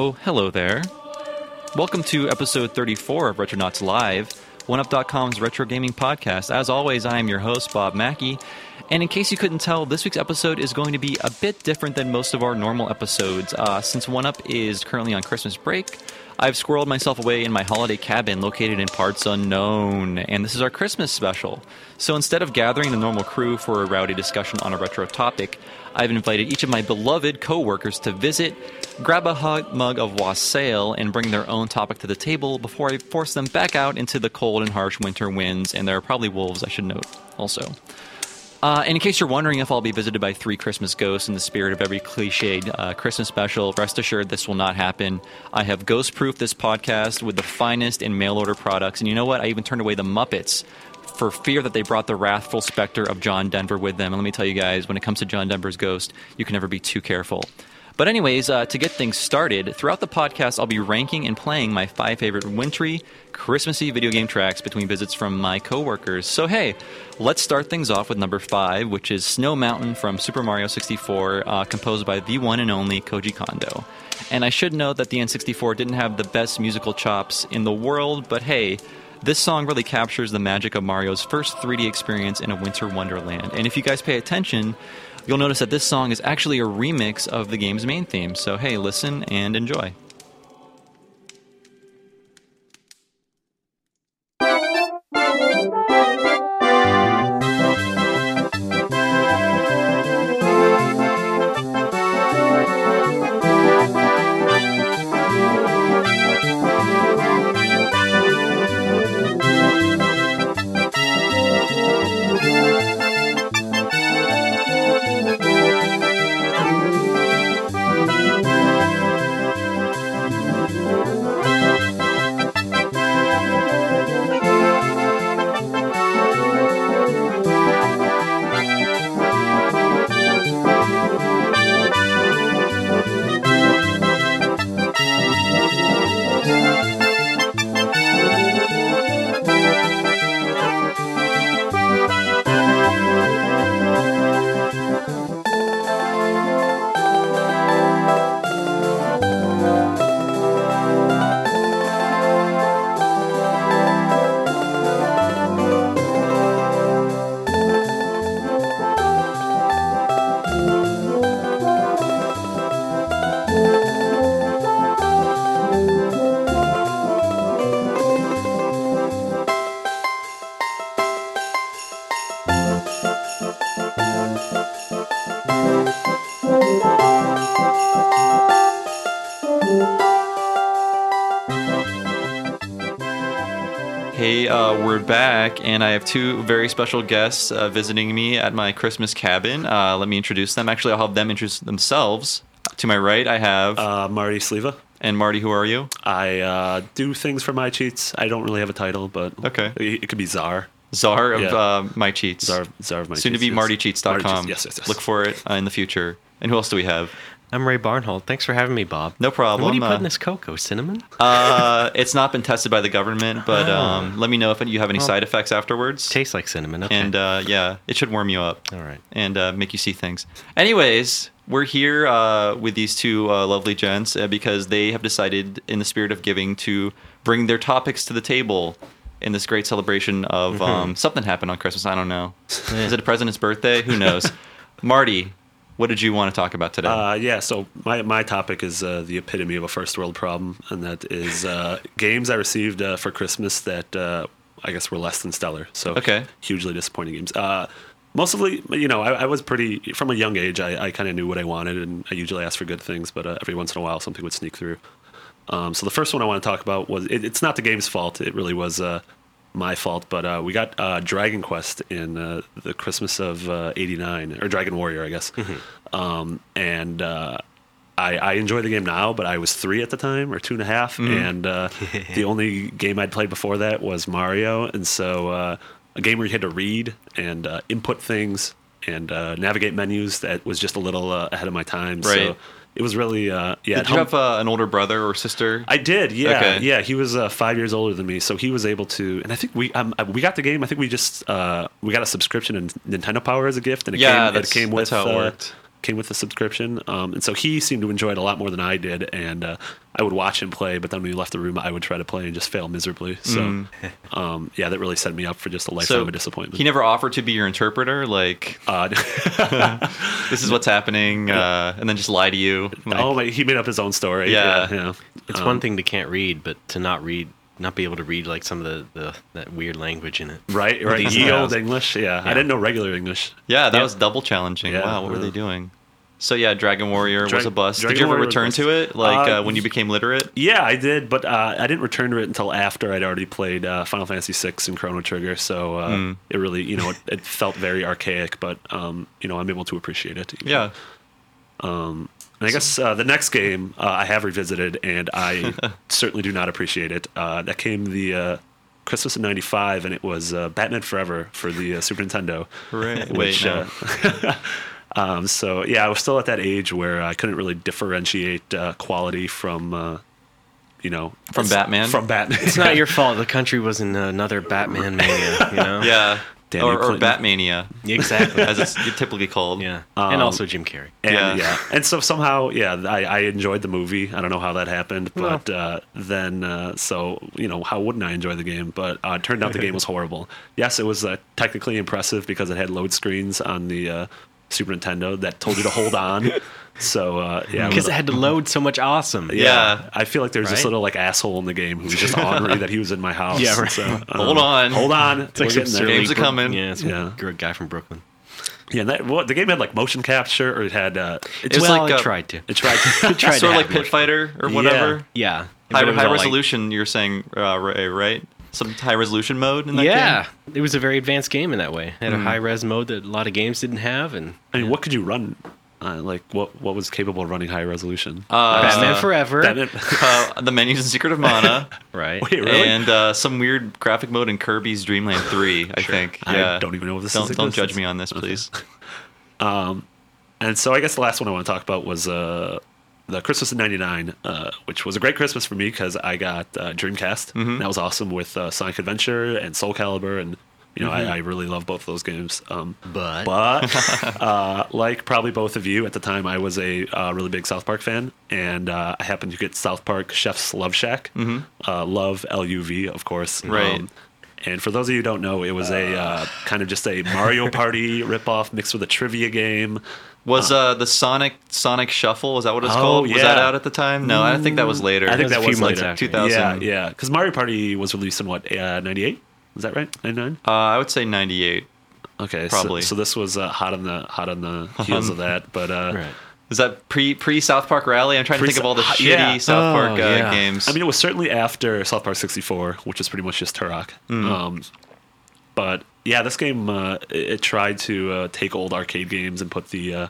Oh, hello there. Welcome to episode 34of Retronauts Live, OneUp.com's retro gaming podcast. As always, I am your host, Bob Mackey. And in case you couldn't tell, this week's episode is going to be a bit different than most of our normal episodes. Uh, since OneUp is currently on Christmas break, I've squirreled myself away in my holiday cabin located in parts unknown, and this is our Christmas special. So instead of gathering the normal crew for a rowdy discussion on a retro topic, I've invited each of my beloved coworkers to visit, grab a hot mug of wassail, and bring their own topic to the table before I force them back out into the cold and harsh winter winds, and there are probably wolves, I should note, also. Uh, and in case you're wondering if I'll be visited by three Christmas ghosts in the spirit of every cliched uh, Christmas special, rest assured this will not happen. I have ghost proofed this podcast with the finest in mail order products. And you know what? I even turned away the Muppets for fear that they brought the wrathful specter of John Denver with them. And let me tell you guys, when it comes to John Denver's ghost, you can never be too careful. But, anyways, uh, to get things started, throughout the podcast, I'll be ranking and playing my five favorite wintry, Christmassy video game tracks between visits from my coworkers. So, hey, let's start things off with number five, which is Snow Mountain from Super Mario 64, uh, composed by the one and only Koji Kondo. And I should note that the N64 didn't have the best musical chops in the world, but hey, this song really captures the magic of Mario's first 3D experience in a winter wonderland. And if you guys pay attention, you'll notice that this song is actually a remix of the game's main theme. So, hey, listen and enjoy. I have two very special guests uh, visiting me at my Christmas cabin. Uh, let me introduce them. Actually, I'll have them introduce themselves. To my right, I have. Uh, Marty Sliva. and Marty, who are you? I uh, do things for my cheats. I don't really have a title, but Okay. it, it could be Czar. Czar of Yeah. uh, My Cheats. Czar, Czar of my Soon to cheats. be yes. MartyCheats.com. Marty Cheats, Yes, yes, yes. Look for it uh, in the future. And who else do we have? I'm Ray Barnholt. Thanks for having me, Bob. No problem. What do you put uh, in this cocoa? Cinnamon? Uh, it's not been tested by the government, but Oh. um, let me know if you have any Well, side effects afterwards. Tastes like cinnamon. Okay. And uh, yeah, it should warm you up. All right. and uh, make you see things. Anyways, we're here uh, with these two uh, lovely gents uh, because they have decided, in the spirit of giving, to bring their topics to the table in this great celebration of Mm-hmm. um, something happened on Christmas. I don't know. Is it a president's birthday? Who knows? Marty, what did you want to talk about today? Uh, yeah, so my, my topic is uh, the epitome of a first world problem, and that is uh, games I received uh, for Christmas that uh, I guess were less than stellar. So Okay. hugely disappointing games. Uh, mostly, you know, I, I was pretty from a young age. I, I kind of knew what I wanted, and I usually asked for good things, but uh, every once in a while, something would sneak through. Um, so the first one I want to talk about was it, it's not the game's fault. It really was uh, my fault. But uh, we got uh, Dragon Quest in uh, the Christmas of '89, or Dragon Warrior, I guess. Um, and uh, I, I enjoy the game now, but I was three at the time, or two and a half, and uh, the only game I'd played before that was Mario, and so uh, a game where you had to read and uh, input things and uh, navigate menus that was just a little uh, ahead of my time. Right. So it was really uh, yeah. did you helped- have uh, an older brother or sister? I did, yeah, Okay. yeah. He was uh, five years older than me, so he was able to. And I think we um, we got the game. I think we just uh, we got a subscription in Nintendo Power as a gift, and it Yeah, came, it came with that's how it uh, worked. Came with the subscription, um, and so he seemed to enjoy it a lot more than I did. And uh, I would watch him play, but then when he left the room, I would try to play and just fail miserably. So, um, yeah, that really set me up for just a lifetime So of disappointment. he never offered to be your interpreter, like uh, this is what's happening, uh, and then just lie to you. Like, oh, he made up his own story. Yeah. yeah. yeah. It's Um, one thing to can't read, but to not read, not be able to read like some of the, the that weird language in it. Right, right. These Ye old. English. Yeah. I didn't know regular English. yeah, that Yeah. was double challenging. Yeah, wow, what were they doing? So yeah, Dragon Warrior was a bust. Dragon Did you ever Warrior return to it, like uh, Uh, when you became literate? Yeah, I did, but uh, I didn't return to it until after I'd already played uh, Final Fantasy VI and Chrono Trigger. So uh, Hmm. it really, you know, it, it felt very archaic, but um, you know, I'm able to appreciate it. Yeah. And I guess uh, the next game uh, I have revisited, and I certainly do not appreciate it. Uh, that came the uh, Christmas of '95, and it was uh, Batman Forever for the uh, Super Nintendo. Wait, Which, no. um, so yeah, I was still at that age where I couldn't really differentiate uh, quality from, uh, you know, From Batman? From Batman. It's not your fault. The country was in another Batman mania. You know. yeah. Danny or, or Batmania, Exactly. as it's typically called. yeah. Um, and also Jim Carrey. And, Yeah. yeah. And so somehow, yeah, I, I enjoyed the movie. I don't know how that happened, but uh, then, uh, so, you know, how wouldn't I enjoy the game? But uh, it turned out the game was horrible. Yes, it was uh, technically impressive because it had load screens on the uh, Super Nintendo that told you to hold on. So, uh, yeah. Because it had to load so much awesome. Yeah. I feel like there's this little like asshole in the game who was just ornery that he was in my house. Yeah, right. So, um, Hold on. hold on. It's like We're some getting there. surly Games are Brook- coming. Yeah, some Yeah. gr- guy from Brooklyn. Yeah, that, well, the game had like motion capture, or it had. Uh, it, was well, like it a- tried to. it tried to. It tried Sort to of like Pit. Fighter or whatever. Yeah. High, But it was high all like- resolution, you're saying, uh, Ray, right? Some high resolution mode in that yeah, game? Yeah, it was a very advanced game in that way. It had Hmm. a high res mode that a lot of games didn't have, and I mean, what could you run? Uh, like, what what was capable of running high resolution? Uh, Batman Forever, Batman- uh, the menus in Secret of Mana, right? Wait, really? and uh, some weird graphic mode in Kirby's Dream Land 3, I think. I Yeah. don't even know if this don't, is Don't exists. judge me on this, please. Um, And so I guess the last one I want to talk about was uh, the Christmas of '99, uh, which was a great Christmas for me because I got uh, Dreamcast. Mm-hmm. That was awesome with uh, Sonic Adventure and Soul Calibur, and you know I, I really love both of those games. Um, But- but uh, like probably both of you at the time, I was a uh, really big South Park fan, and uh, I happened to get South Park Chef's Love Shack, uh, Love L U V, of course. Mm-hmm. Um, Right. And for those of you who don't know, it was a uh, kind of just a Mario Party ripoff mixed with a trivia game. Was uh, the Sonic Sonic Shuffle, is that what it's Oh, called? Was yeah. that out at the time? No, I think that was later. I think That that was a was few later. 2000. Yeah, yeah. Because Mario Party was released in what, '98? Is that right? '99. Uh, I would say 98. Okay, Probably. So, so this was uh, hot on the hot on the heels of that, but uh, Right. Is that pre pre South Park Rally? I'm trying to think of all the uh, shitty yeah. South Oh, Park uh, yeah. games. I mean, it was certainly after South Park 64, which is pretty much just Turok. Hmm. Um, but yeah, this game uh, it, it tried to uh, take old arcade games and put the uh,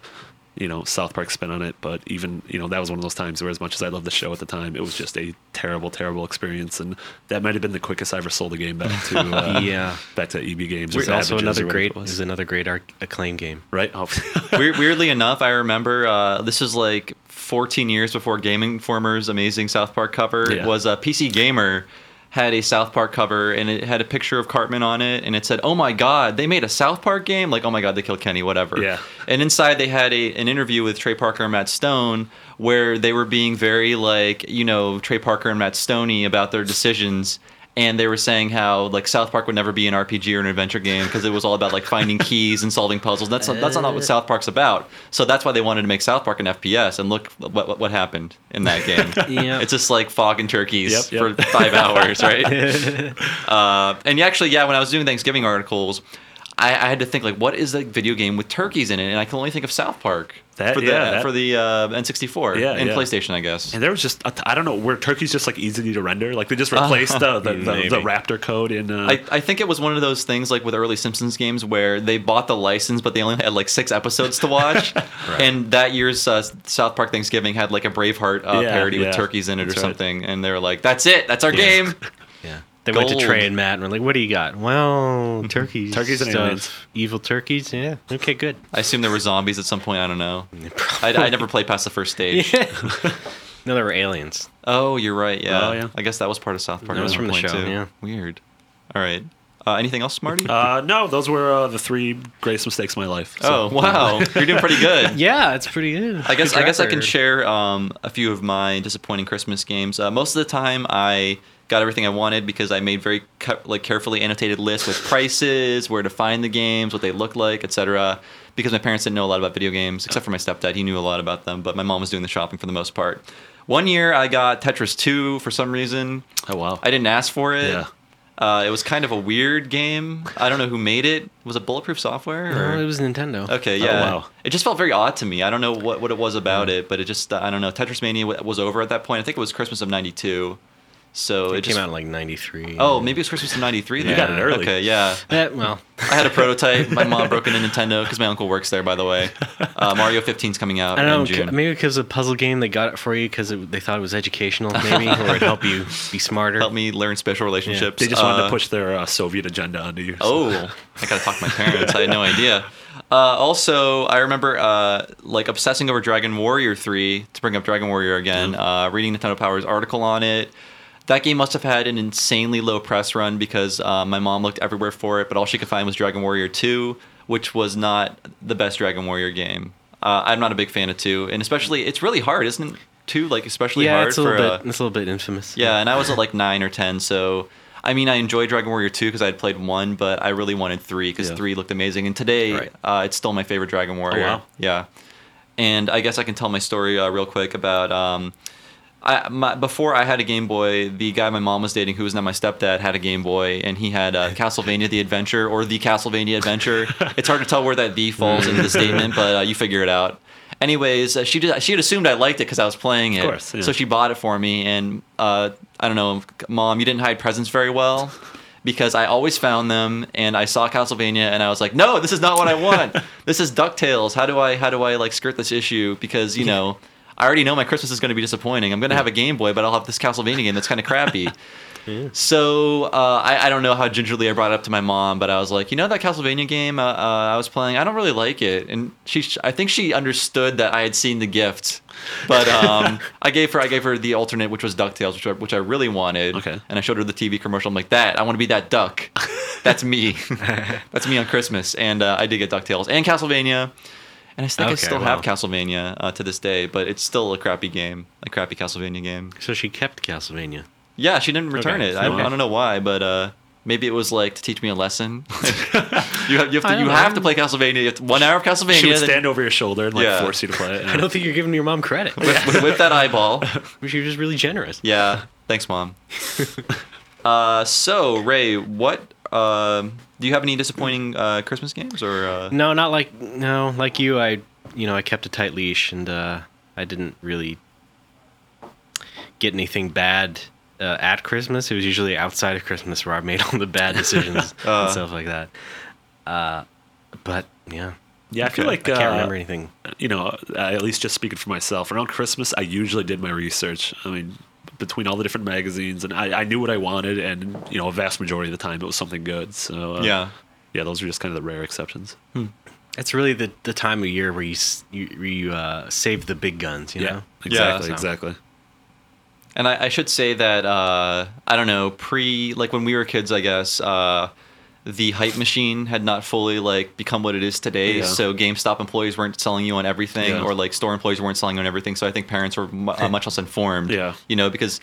you know South Park spin on it. But even you know that was one of those times where, as much as I loved the show at the time, it was just a terrible, terrible experience, and that might have been the quickest I ever sold a game back to uh, Yeah. back to EB Games. or It's also another or great it was. is another great arc, acclaim game. right. Oh. Weir- weirdly enough, I remember uh, this is like 14 years before Gaming Informer's amazing South Park cover. Yeah. It was a PC Gamer had a South Park cover and it had a picture of Cartman on it and it said, "Oh my God, they made a South Park game!" Like, "Oh my God, they killed Kenny," whatever. Yeah. And inside they had a an interview with Trey Parker and Matt Stone where they were being very like, you know, Trey Parker and Matt Stoney about their decisions. And they were saying how like South Park would never be an RPG or an adventure game because it was all about like finding keys and solving puzzles. That's not, that's not what South Park's about. So that's why they wanted to make South Park an FPS. And look what what, what happened in that game. Yeah. It's just like fog and turkeys Yep, yep. for five hours, right? uh, and actually, yeah, when I was doing Thanksgiving articles, I, I had to think like, what is a video game with turkeys in it? And I can only think of South Park That- for the yeah, that- for the uh, N64 Yeah, and yeah. PlayStation, I guess. And there was just I don't know were turkeys just like easy to render like they just replaced the, the, the, the Raptor code in uh, I, I think it was one of those things like with early Simpsons games where they bought the license, but they only had like six episodes to watch. And that year's uh, South Park Thanksgiving had like a Braveheart uh, Yeah, parody yeah. with turkeys in it or right. something. And they were like, that's it. That's our game. Yeah. They went to Trey and Matt and were like, "What do you got?" Well, turkeys, Turkeys and stuff. aliens. evil turkeys. Yeah. Okay, good. I assume there were zombies at some point. I don't know. I, I never played past the first stage. no, there were aliens. Oh, you're right. Yeah. Oh, yeah. I guess that was part of South Park. That was from the show, too. yeah. Weird. All right. Uh, anything else, Marty? Uh, no, those were uh, the three greatest mistakes of my life. oh wow, you're doing pretty good. Yeah, it's pretty good. I guess Good I guess I can share um, a few of my disappointing Christmas games. Uh, most of the time, I got everything I wanted because I made very ca- like carefully annotated lists with prices, where to find the games, what they look like, etc. Because my parents didn't know a lot about video games, except for my stepdad. He knew a lot about them, but my mom was doing the shopping for the most part. One year, I got Tetris 2 for some reason. Oh wow. I didn't ask for it. Yeah. Uh, it was kind of a weird game. I don't know who made it. Was it Bulletproof Software? No, it was Nintendo. Okay, yeah. Oh, yeah. wow. It just felt very odd to me. I don't know what, what it was about it, but it just, uh, I don't know. Tetris Mania was over at that point. I think it was Christmas of 92. So it, It just, came out in like '93. Oh, maybe it was Christmas of 93 then. got it early. Okay, yeah. Eh, well, I had a prototype. My mom broke into Nintendo because my uncle works there, by the way. Uh, Mario 15's coming out I don't know. in c- June. Maybe because of a puzzle game, they got it for you because they thought it was educational, maybe, or it'd help you be smarter. Help me learn special relationships. They just wanted Uh, to push their uh, Soviet agenda onto you. so- Oh, I gotta talk to my parents. I had no idea. Uh, also, I remember uh, like obsessing over Dragon Warrior 3 to bring up Dragon Warrior again. Uh, reading Nintendo Power's article on it. That game must have had an insanely low press run because uh, my mom looked everywhere for it, but all she could find was Dragon Warrior 2, which was not the best Dragon Warrior game. Uh, I'm not a big fan of 2, and especially it's really hard, isn't it? 2 like especially yeah, hard it's a for little uh, bit. It's a little bit infamous. yeah, and I was at like nine or ten, so I mean, I enjoyed Dragon Warrior two because I had played one, but I really wanted three because Yeah. three looked amazing. And today, Right. uh, it's still my favorite Dragon Warrior. wow. Yeah, and I guess I can tell my story uh, real quick about. Um, I, my, before I had a Game Boy, the guy my mom was dating, who was now my stepdad, had a Game Boy, and he had uh, Castlevania: The Adventure or the Castlevania Adventure. it's hard to tell where that "the" falls into the statement, but uh, you figure it out. Anyways, uh, she did, she had assumed I liked it because I was playing it, course, yeah. so she bought it for me. And uh, I don't know, mom, you didn't hide presents very well because I always found them, and I saw Castlevania, and I was like, no, this is not what I want. this is Ducktales. How do I how do I like skirt this issue? Because you know. I already know my Christmas is going to be disappointing. I'm going to have a Game Boy, but I'll have this Castlevania game that's kind of crappy. So uh, I, I don't know how gingerly I brought it up to my mom, but I was like, you know that Castlevania game uh, uh, I was playing, I don't really like it, and she, I think she understood that I had seen the gift, but um, I gave her, I gave her the alternate, which was Ducktales, which I, which I really wanted. Okay. And I showed her the TV commercial. I'm like, that I want to be that duck. That's me. That's me on Christmas, and uh, I did get Ducktales and Castlevania. And I think I still wow. have Castlevania uh, to this day, but it's still a crappy game, a crappy Castlevania game. So she kept Castlevania. Yeah, she didn't return Okay. it. I, Okay. I don't know why, but uh, maybe it was like to teach me a lesson. you have, you have to, you don't have to play Castlevania. You have to- one hour of Castlevania. She would then stand over your shoulder and like Yeah. force you to play it. I don't think you're giving your mom credit. whip, whip- whip that eyeball. She was just really generous. Yeah. Thanks, mom. uh, so Ray, what um do you have any disappointing uh, Christmas games or? Uh, No, not like no, like you. I, you know, I kept a tight leash, and uh, I didn't really get anything bad uh, at Christmas. It was usually outside of Christmas where I made all the bad decisions Uh. and stuff like that. Uh, but yeah, Yeah, I feel Okay. like I can't uh, remember anything. you know, at least just speaking for myself, around Christmas, I usually did my research. I mean, between all the different magazines, and I, I knew what I wanted, and you know, a vast majority of the time, it was something good. So uh, yeah. yeah, those are just kind of the rare exceptions. It's really the, the time of year where you you, where you uh, save the big guns. You Yeah, know. exactly, so- exactly. And I, I should say that uh, I don't know pre like when we were kids, I guess uh, the hype machine had not fully like become what it is today. Yeah. So GameStop employees weren't selling you on everything, Yeah. or like store employees weren't selling you on everything. So I think parents were mu- uh, much less informed. Yeah. you know because.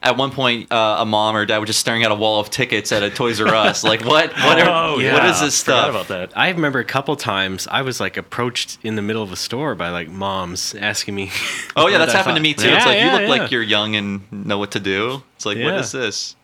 At one point, uh, a mom or dad was just staring at a wall of tickets at a Toys R Us. Like, what? What, are, Oh, yeah. is this Forgot stuff? about that. I remember a couple times I was like approached in the middle of a store by like moms asking me. Oh yeah, that's I happened to me too. Yeah, it's like yeah, you look yeah. like you're young and know what to do. It's like, what Yeah. is this?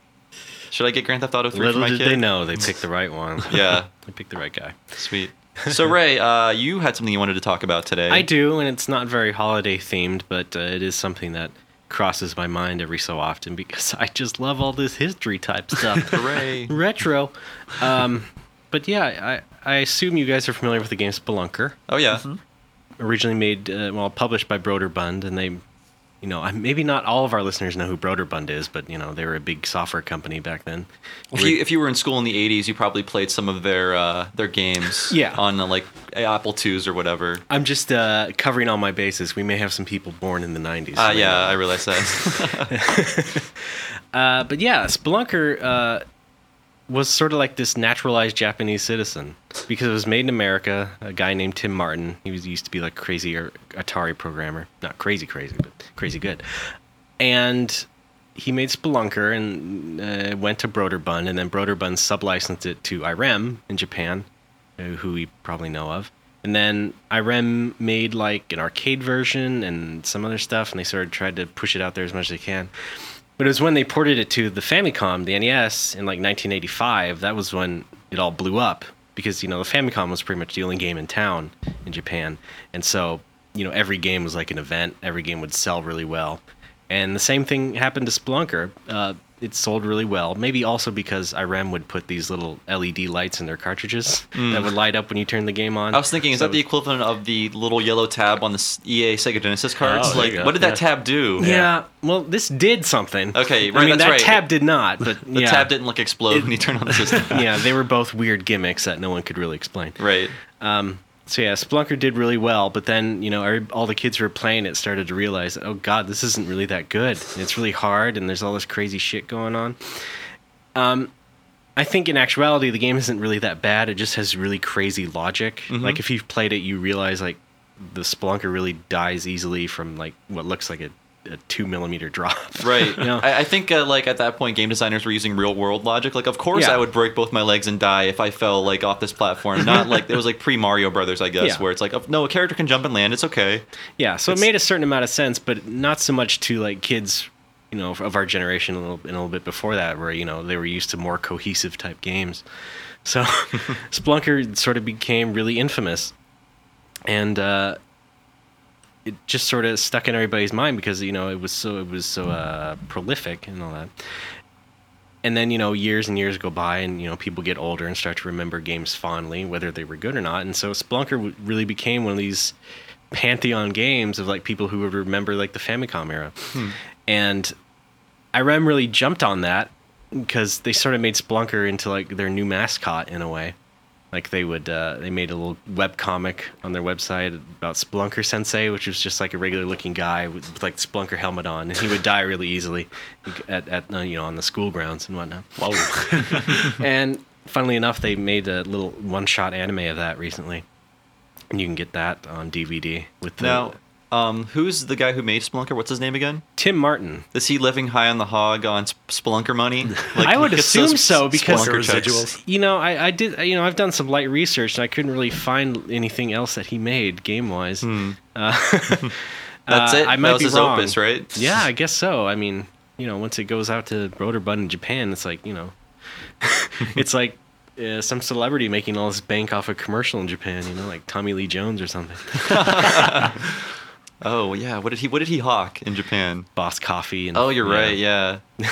Should I get Grand Theft Auto 3 for Little my did kid? they know they picked the right one. Yeah, they picked the right guy. sweet. So Ray, uh, you had something you wanted to talk about today. I do, and it's not very holiday themed, but uh, it is something that crosses my mind every so often because I just love all this history type stuff. Hooray! Retro. Um, but yeah, I, I assume you guys are familiar with the game Spelunker. Oh yeah, Originally made, uh, well, published by Broderbund, and they, you know, maybe not all of our listeners know who Broderbund is, but you know, they were a big software company back then. if you if you were in school in the '80s, you probably played some of their uh, their games. Yeah. on uh, like Apple IIs or whatever. I'm just uh, covering all my bases. We may have some people born in the 90s. Ah, so yeah, I realize that. Uh, but yeah, Spelunker, uh, was sort of like this naturalized Japanese citizen because it was made in America. A guy named Tim Martin. He was used to be like crazy Atari programmer, not crazy crazy, but crazy good. And he made Spelunker and uh, went to Broderbund, and then Broderbund sublicensed it to Irem in Japan, uh, who we probably know of. And then Irem made like an arcade version and some other stuff, and they sort of tried to push it out there as much as they can. But it was when they ported it to the Famicom, the NES, in like 1985. That was when it all blew up because you know the Famicom was pretty much the only game in town in Japan, and so you know every game was like an event. Every game would sell really well, and the same thing happened to Splunker. Uh, it sold really well. Maybe also because Irem would put these little LED lights in their cartridges that would light up when you turn the game on. Mm. I was thinking, is So that the equivalent of the little yellow tab on the EA Sega Genesis cards? Oh, like, what did that Yeah. tab do? Yeah. Well, this did something. Okay, right, I mean, that's that right. tab did not, but The yeah. tab didn't like explode when you turned on the system. yeah, they were both weird gimmicks that no one could really explain. Right. Um, so yeah, Splunker did really well, but then you know all the kids who were playing it started to realize, oh god, this isn't really that good. It's really hard, and there's all this crazy shit going on. Um, I think in actuality, the game isn't really that bad. It just has really crazy logic. Like if you've played it, you realize like the Splunker really dies easily from like what looks like a, a two millimeter drop. Right. You know? I, I think uh, like at that point, game designers were using real world logic. Like, of course, Yeah. I would break both my legs and die if I fell like off this platform. Not like it was like pre Mario Brothers, I guess, Yeah. where it's like, oh, no, a character can jump and land. It's okay. Yeah, so It's- it made a certain amount of sense, but not so much to like kids, you know, of our generation, a little, and a little bit before that, where you know they were used to more cohesive type games. So Splunker sort of became really infamous, and uh, it just sort of stuck in everybody's mind because you know it was so it was so uh, prolific and all that. And then you know years and years go by, and you know people get older and start to remember games fondly, whether they were good or not. And so Splunker really became one of these pantheon games of like people who would remember like the Famicom era. And Irem really jumped on that because they sort of made Splunker into like their new mascot in a way. Like they would, uh, they made a little web comic on their website about Splunker Sensei, which was just like a regular looking guy with, with like Splunker helmet on, and he would die really easily at, at uh, you know on the school grounds and whatnot. Whoa. And funnily enough, they made a little one shot anime of that recently, and you can get that on DVD with the Now, um, who's the guy who made Spelunker? What's his name again? Tim Martin. Is he living high on the hog on Sp- Spelunker money? Like, I would assume so, because- Spelunker Spelunker checks. residuals. You know, I, I did. You know, I've done some light research, and I couldn't really find anything else that he made game wise. Hmm. Uh, That's uh, it. I might that was be his wrong. opus, right? Yeah, I guess so. I mean, you know, once it goes out to Broderbund in Japan, it's like you know, it's like uh, some celebrity making all this bank off a commercial in Japan. You know, like Tommy Lee Jones or something. Oh yeah. What did he What did he hawk in Japan? Boss Coffee. And Oh, you're right. Yeah.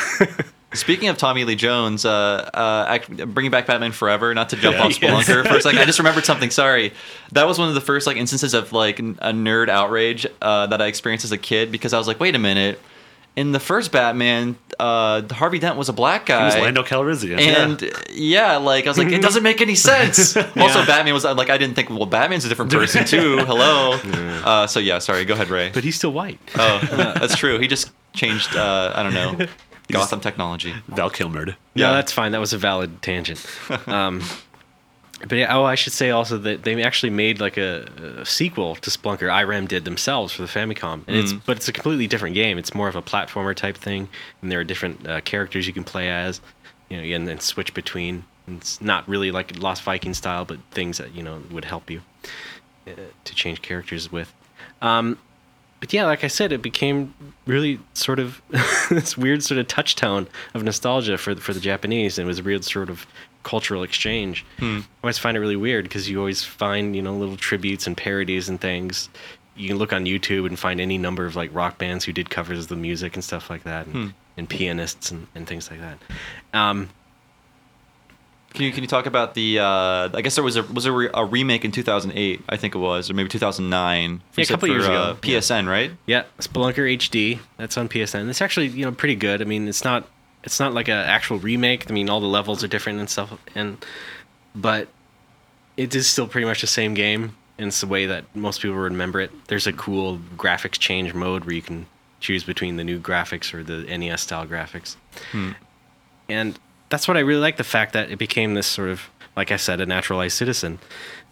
Speaking of Tommy Lee Jones, uh, uh, act, bringing back Batman Forever, not to jump Yeah. off Spelunker for a second, I just remembered something. Sorry, that was one of the first like instances of like a nerd outrage uh, that I experienced as a kid because I was like, wait a minute, in the first Batman, uh, Harvey Dent was a black guy. He was Lando Calrissian. And yeah. like I was like, it doesn't make any sense. Also, Batman was like, I didn't think, well, Batman's a different person too. Hello. Uh, so yeah, sorry. Go ahead, Ray. But he's still white. Oh, that's true. He just changed. Uh, I don't know. Gotham technology. Val Kilmer. Yeah, Yeah. that's fine. That was a valid tangent. Um, but yeah, oh, I should say also that they actually made like a, a sequel to Splunker. Irem did themselves for the Famicom, and it's but it's a completely different game. It's more of a platformer type thing, and there are different uh, characters you can play as, you know, and then switch between. And It's not really like Lost Viking style, but things that you know would help you uh, to change characters with. Um, but yeah, like I said, it became really sort of this weird sort of touchstone of nostalgia for the, for the Japanese, and it was a weird sort of cultural exchange. I always find it really weird because you always find you know little tributes and parodies and things. You can look on YouTube and find any number of like rock bands who did covers of the music and stuff like that, and, and pianists and, and things like that. Um, Can you can you talk about the? Uh, I guess there was a was a, re- a remake in 2008. I think it was, or maybe 2009. Yeah, a couple for, years ago. uh, PSN, right? Yeah, Spelunker HD. That's on PSN. It's actually you know pretty good. I mean, it's not it's not like an actual remake. I mean, all the levels are different and stuff, and but it is still pretty much the same game. And it's the way that most people remember it. There's a cool graphics change mode where you can choose between the new graphics or the NES style graphics. Hmm. And that's what I really like the fact that it became this sort of, like I said, a naturalized citizen,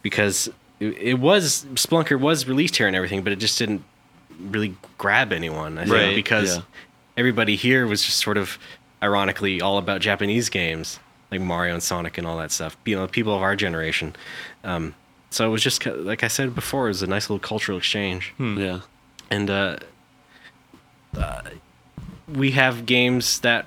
because it, it was Splunker was released here and everything, but it just didn't really grab anyone. I think Right, because yeah. everybody here was just sort of, ironically, all about Japanese games like Mario and Sonic and all that stuff. You know, people of our generation. Um, so it was just like I said before, it was a nice little cultural exchange Yeah. and uh, uh, we have games that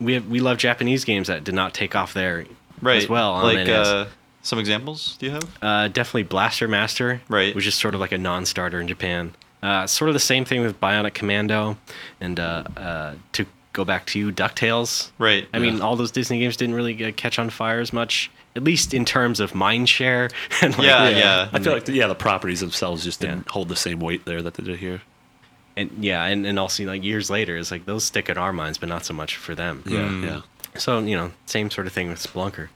we have, we love Japanese games that did not take off there Right. as well. On like NES. uh, some examples. Do you have? Uh, definitely Blaster Master, Right. which is sort of like a non-starter in Japan. Uh, sort of the same thing with Bionic Commando, and uh, uh, to go back to Ducktales. Right. I mean, all those Disney games didn't really uh, catch on fire as much, at least in terms of mind share. and like, Yeah, yeah. I feel like yeah, the properties themselves just didn't Yeah. hold the same weight there that they did here. and yeah, and, and also like years later, it's like those stick in our minds, but not so much for them. Yeah, Mm. yeah. So you know, same sort of thing with Splunker,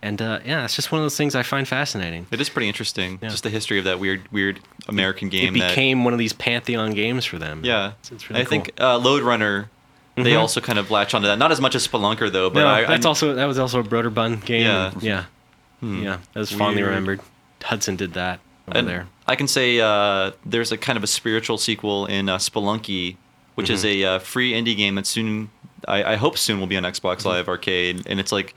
and uh, yeah, it's just one of those things I find fascinating. It is pretty interesting. Yeah. Just the history of that weird, weird American game. it that, became one of these pantheon games for them. yeah. it's, it's really I think cool. uh, Lode Runner. They Mhm. also kind of latch onto that. Not as much as Spelunker though, but no, I, that's I, also that was also a Broderbund game. Yeah. and yeah, yeah, that was fondly remembered. Hudson did that over and there. I can say uh, there's a kind of a spiritual sequel in uh, Spelunky, which is Mm-hmm. a uh, free indie game that soon, I, I hope soon will be on Xbox Mm-hmm. Live Arcade, and it's like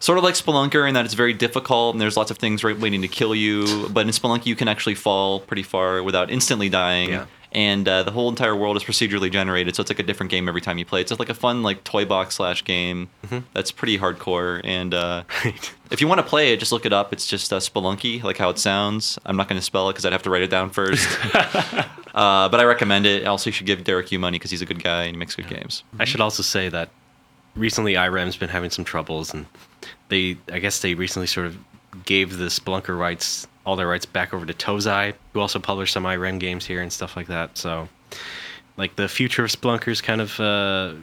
sort of like Spelunker in that it's very difficult and there's lots of things right waiting to kill you. But in Spelunky, you can actually fall pretty far without instantly dying. Yeah. And uh, the whole entire world is procedurally generated, so it's like a different game every time you play. It's just like a fun like toy box slash game Mm-hmm. that's pretty hardcore. And uh, if you want to play it, just look it up. It's just uh, Spelunky, like how it sounds. I'm not going to spell it because I'd have to write it down first. uh, but I recommend it. Also, you should give Derek Yu money because he's a good guy and he makes good games. I should also say that recently IREM's been having some troubles, and they, I guess they recently sort of gave the Splunker rights, all their rights back over to Tozai, who also published some IREM games here and stuff like that. So, like the future of Splunker's kind of, uh,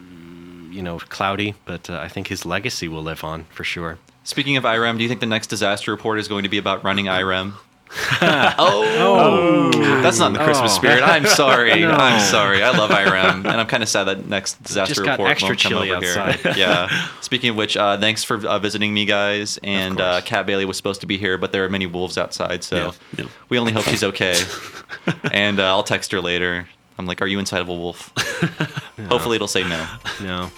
you know, cloudy, but uh, I think his legacy will live on for sure. Speaking of IREM, do you think the next disaster report is going to be about running IREM? oh, that's not in the Christmas Oh. spirit. I'm sorry. No. I'm sorry. I love IREM, and I'm kind of sad that next disaster Just report extra won't come chilly over outside. here. Yeah. Speaking of which, uh, thanks for uh, visiting me, guys. And uh. Kat Bailey was supposed to be here, but there are many wolves outside, so Yeah, yeah. we only hope she's okay. and uh, I'll text her later. I'm like, "Are you inside of a wolf?" Hopefully, it'll say no. No.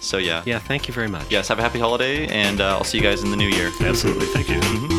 So yeah. Yeah, thank you very much. Yes. Have a happy holiday, and uh, I'll see you guys in the new year. Absolutely. Thank you.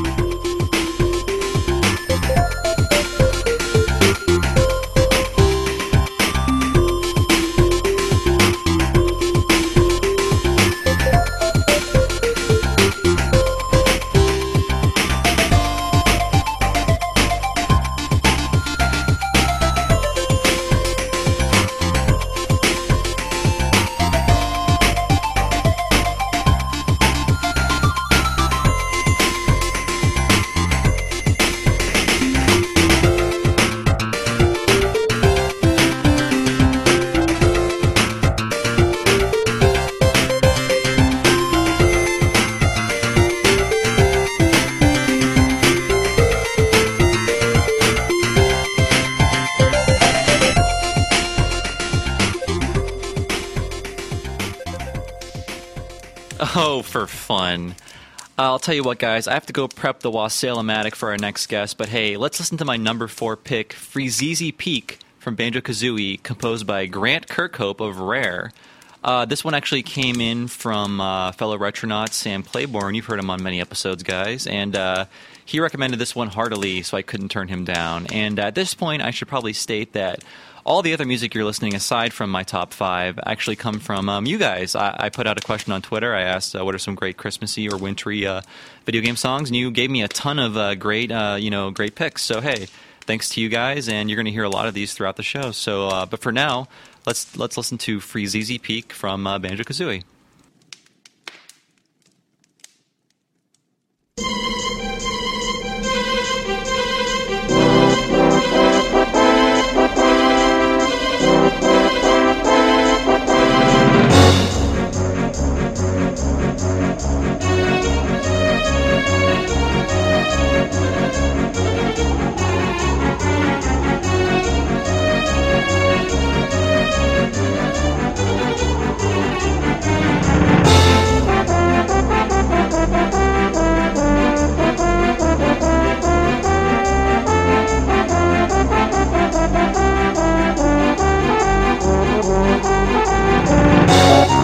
Tell you what, guys. I have to go prep the Wassail-O-Matic for our next guest, but hey, let's listen to my number four pick, Freezeezy Peak from Banjo Kazooie, composed by Grant Kirkhope of Rare. Uh, this one actually came in from uh, fellow retronaut Sam Claiborn. You've heard him on many episodes, guys, and uh, he recommended this one heartily, so I couldn't turn him down. And at this point, I should probably state that all the other music you're listening, aside from my top five, actually come from um, you guys. I, I put out a question on Twitter. I asked uh, what are some great Christmassy or wintry uh, video game songs, and you gave me a ton of uh, great, uh, you know, great picks. So hey, thanks to you guys, and you're going to hear a lot of these throughout the show. So, uh, but for now, let's let's listen to Freezeezy Peak from uh, Banjo Kazooie.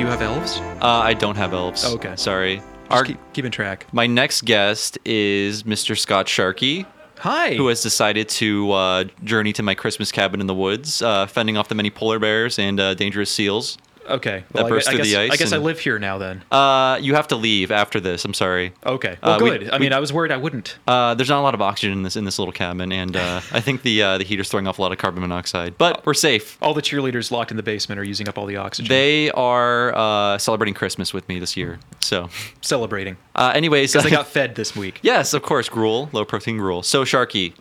Do you have elves? Uh, I don't have elves. Oh, okay. Sorry. Our, keep, keeping track. my next guest is Mr. Scott Sharkey, Hi. who has decided to uh, journey to my Christmas cabin in the woods, uh, fending off the many polar bears and uh, dangerous seals. Okay. that Well, I, burst I through guess, the ice I guess I live here now then. Uh, you have to leave after this. I'm sorry. Okay. Well, Uh, we- good. I we- mean, I was worried I wouldn't. Uh, there's not a lot of oxygen in this in this little cabin, and uh, I think the uh, the heater's throwing off a lot of carbon monoxide. But we're safe. All the cheerleaders locked in the basement are using up all the oxygen. They are uh, celebrating Christmas with me this year. So, celebrating uh, anyways, because they got fed this week. yes, of course, gruel, low protein gruel. So, Sharky,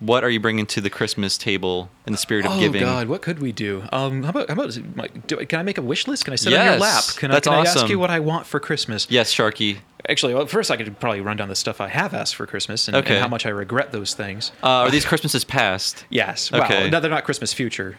what are you bringing to the Christmas table in the spirit of Mm. Oh giving? God, what could we do? Um, how about how about my, do, can I make a wish list? Can I sit on your lap? Can I, can I ask you what I want for Christmas? Yes, Sharky. Actually, well, first I could probably run down the stuff I have asked for Christmas and, and how much I regret those things. Uh, are these Christmases past? yes. okay. No, they're not Christmas future.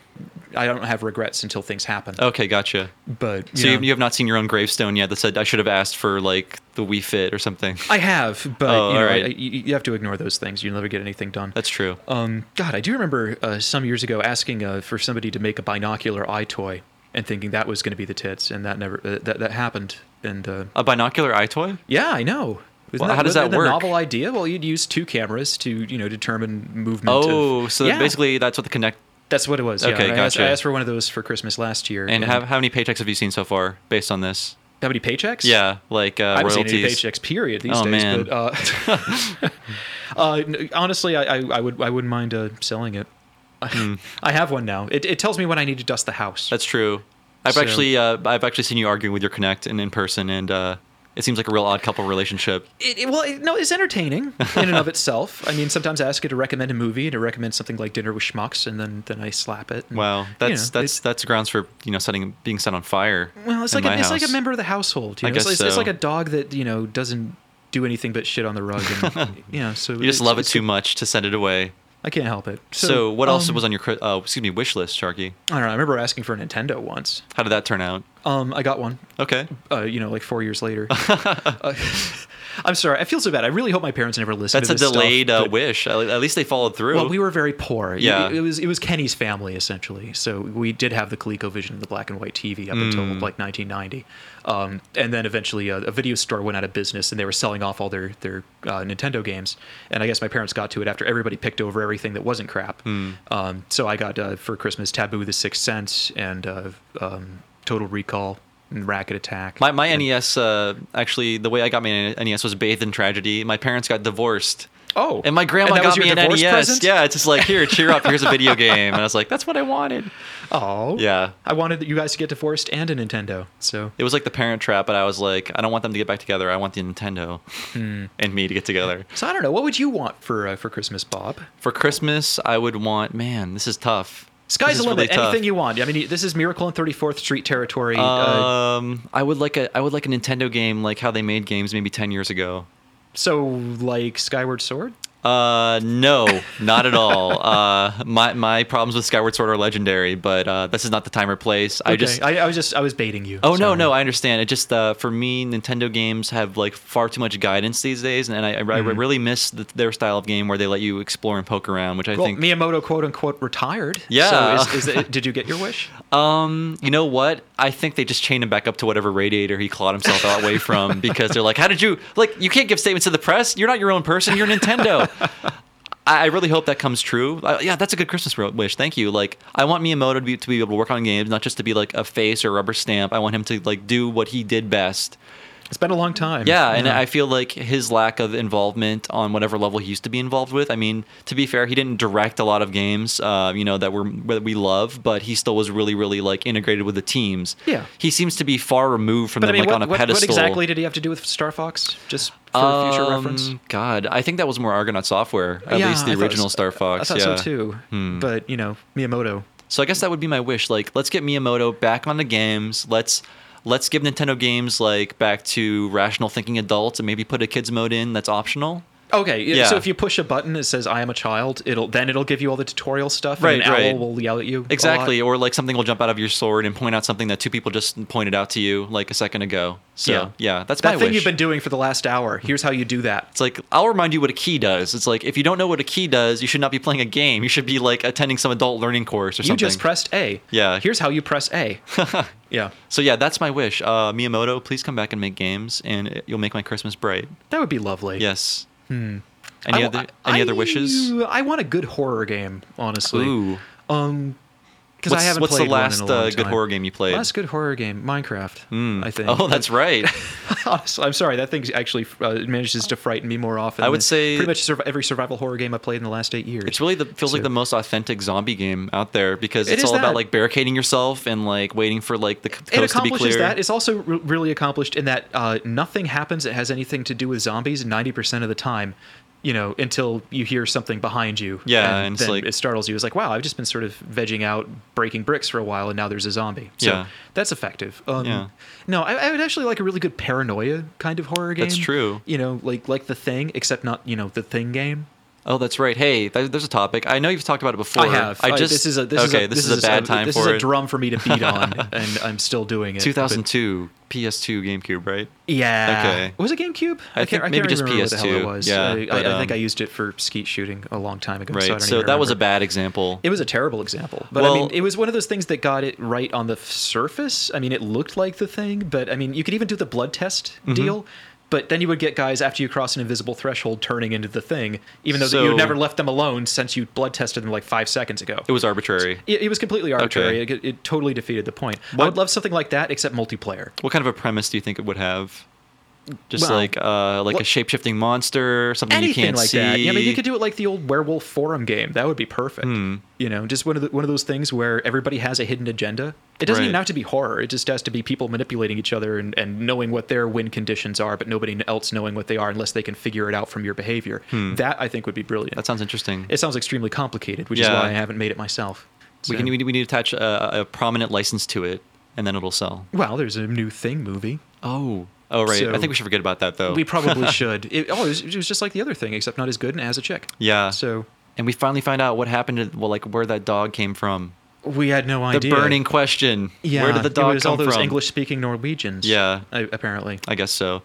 I don't have regrets until things happen. Okay, gotcha. But you So you, know, you have not seen your own gravestone yet that said I should have asked for like the Wii Fit or something. I have, but Oh, you know, alright. I- you, you have to ignore those things. You'll never get anything done. That's true. Um, God, I do remember uh, some years ago asking uh, for somebody to make a binocular eye toy and thinking that was going to be the tits, and that never uh, that that happened. And uh, A binocular eye toy? yeah, I know. Well, how does that work? A novel idea. Well, you'd use two cameras to you know determine movement. Oh, of, so yeah, basically that's what the Kinect. that's what it was. yeah. Okay, I asked, gotcha. I asked for one of those for Christmas last year. And how, how many paychecks have you seen so far based on this? how many paychecks? Yeah, like uh, I haven't seen any paychecks. Period. These Oh, days, man. but uh, uh, honestly, I, I, I would I wouldn't mind uh, selling it. I have one now. It, it tells me when I need to dust the house. That's true. I've So- actually uh, I've actually seen you arguing with your Kinect and in person, and uh, it seems like a real odd couple relationship. It, it- well, it, no, it's entertaining in and of itself. I mean, sometimes I ask it to recommend a movie and to recommend something like Dinner with Schmucks, and then then I slap it. and, Wow, you that's know, that's that's grounds for you know setting being set on fire. well, it's in like a, it's like a member of the household. You I guess it's, it's so. like a dog that you know doesn't do anything but shit on the rug. And, you know, so You just love it it's- too much to send it away. I can't help it. So, what else um, was on your uh, excuse me wish list, Sharky? I don't know. I remember asking for a Nintendo once. How did that turn out? Um, I got one. Okay. uh, you know, like four years later. Uh, I'm sorry. I feel so bad. I really hope my parents never listen. That's a delayed stuff, uh, wish. At least they followed through. Well, we were very poor. It- Yeah. it, was it was Kenny's family essentially. So we did have the ColecoVision, the black and white TV, up until Mm. like 1990, um, and then eventually uh, a video store went out of business, and they were selling off all their their uh, Nintendo games. And I guess my parents got to it after everybody picked over everything that wasn't crap. Hmm. Um, so I got uh, for Christmas Taboo: The Sixth Sense and uh, um, Total Recall and Racket Attack. My my and- NES uh, actually the way I got my NES was bathed in tragedy. My parents got divorced. Oh, And my grandma was got me an NES. present? Yeah, it's just like here, cheer up. Here's a video game, and I was like, that's what I wanted. Oh, Yeah, I wanted you guys to get divorced and a Nintendo. So it was like the Parent Trap, but I was like, I don't want them to get back together. I want the Nintendo Hmm. and me to get together. So I don't know. What would you want for uh, for Christmas, Bob? For Christmas, I would want. Man, this is tough. Sky's the is limit. really. Anything you want. I mean, this is Miracle on 34th Street territory. uh, Um, I would like a I would like a Nintendo game like how they made games maybe ten years ago. so like Skyward Sword. Uh, no, not at all. Uh, my my problems with Skyward Sword are legendary, but uh, this is not the time or place. I just I, I was just I was baiting you. Oh no, no, I understand. It just uh, for me, Nintendo games have like far too much guidance these days, and I, I, I Mm-hmm. really miss the, their style of game where they let you explore and poke around, which I Well, think. Miyamoto quote unquote retired. Yeah. So is, is it, did you get your wish? Um, you know what? I think they just chained him back up to whatever radiator he clawed himself out away from because they're like, "How did you like? You can't give statements to the press. You're not your own person. You're Nintendo." I I really hope that comes true. Uh, yeah, that's a good Christmas wish. Thank you. Like, I want Miyamoto to be to be able to work on games, not just to be like a face or a rubber stamp. I want him to like do what he did best. It's been a long time. Yeah, and I feel like his lack of involvement on whatever level he used to be involved with. I mean, to be fair, he didn't direct a lot of games, uh, you know, that were that we love, but he still was really, really like integrated with the teams. Yeah. he seems to be far removed from But I them, mean, like what, on a what, what exactly did he have to do with Star Fox? Just for future Um, reference. God, I think that was more Argonaut Software, at Yeah, least the I original was- Star Fox. I thought yeah. so too. Hmm. But you know, Miyamoto. So I guess that would be my wish. Like, let's get Miyamoto back on the games. Let's let's give Nintendo games like back to rational thinking adults, and maybe put a kids mode in that's optional. Okay, yeah. So if you push a button that says "I am a child," it'll then it'll give you all the tutorial stuff. Right, and an right. owl will yell at you. Exactly, or like something will jump out of your sword and point out something that two people just pointed out to you like a second ago. So Yeah. yeah, that's That my thing wish. you've been doing for the last hour. Here's how you do that. It's like I'll remind you what a key does. It's like if you don't know what a key does, you should not be playing a game. You should be like attending some adult learning course or something. You just pressed A. Yeah. Here's how you press A. yeah. so yeah, that's my wish. Uh, Miyamoto, please come back and make games, and you'll make my Christmas bright. That would be lovely. Yes. Any I- other I- any other wishes? I want a good horror game, honestly. Ooh. Um, because I What's, haven't what's the played in last uh, good horror game you played? Last good horror game, Minecraft. Hmm. I think. Oh, that's right. I'm sorry. That thing actually uh, manages to frighten me more often. I would than say- pretty much every survival horror game I played in the last eight years. It's really the feels like the most authentic zombie game out there because it's is all about like barricading yourself and like waiting for like the c- it coast to be accomplishes clear. that. It's also re- really accomplished in that uh, nothing happens that has anything to do with zombies 90% of the time. You know, until you hear something behind you. Yeah, and, and it's then like- it startles you. It's like, wow, I've just been sort of vegging out, breaking bricks for a while, and now there's a zombie. So Yeah. that's effective. Um, Yeah. No, I, I would actually like a really good paranoia kind of horror game. That's true. You know, like like the Thing, except not you know the Thing game. Oh, that's right. Hey, th- there's a topic. I know you've talked about it before. I have. I just this is a this okay. is a, this, is a bad time this for is a it. drum for me to beat on, and I'm still doing it. but- 2002 PS2 GameCube, right? Yeah. Okay. Was it GameCube? I think maybe can't just remember what the hell it PS2. was. Yeah, I, but, I, I think um, I used it for skeet shooting a long time ago. Right. So, I So, that was a bad example. It was a terrible example, but I mean, it was one of those things that got it right on the surface. I mean, it looked like the thing, but I mean, you could even do the blood test Mm-hmm. deal. But then you would get guys after you cross an invisible threshold turning into the thing, even though So- you never left them alone since you blood tested them like five seconds ago. it was arbitrary. It, it was completely arbitrary. Okay. It, it totally defeated the point. I would love something like that, except multiplayer. What kind of a premise do you think it would have? Just Well, like uh, like a look- shape shifting monster, something you can't like see. that. Yeah, I mean, you could do it like the old werewolf forum game. That would be perfect. Hmm. You know, just one of the, one of those things where everybody has a hidden agenda. It doesn't even have to be horror. It just has to be people manipulating each other and, and knowing what their win conditions are, but nobody else knowing what they are unless they can figure it out from your behavior. That I think would be brilliant. Hmm. That sounds interesting. it sounds extremely complicated, which is why I haven't made it myself. we So- can we need, we need to attach a, a prominent license to it, and then it'll sell. well, there's a new thing movie. Oh, oh right. So- I think we should forget about that though. We probably should. It, oh, it was, it was just like the other thing, except not as good and as a chick. yeah. So and we finally find out what happened to well, like where that dog came from. we had no The idea. The burning question. Yeah, Where did the dog it was come all those? English-speaking Norwegians. Yeah. apparently. I guess so.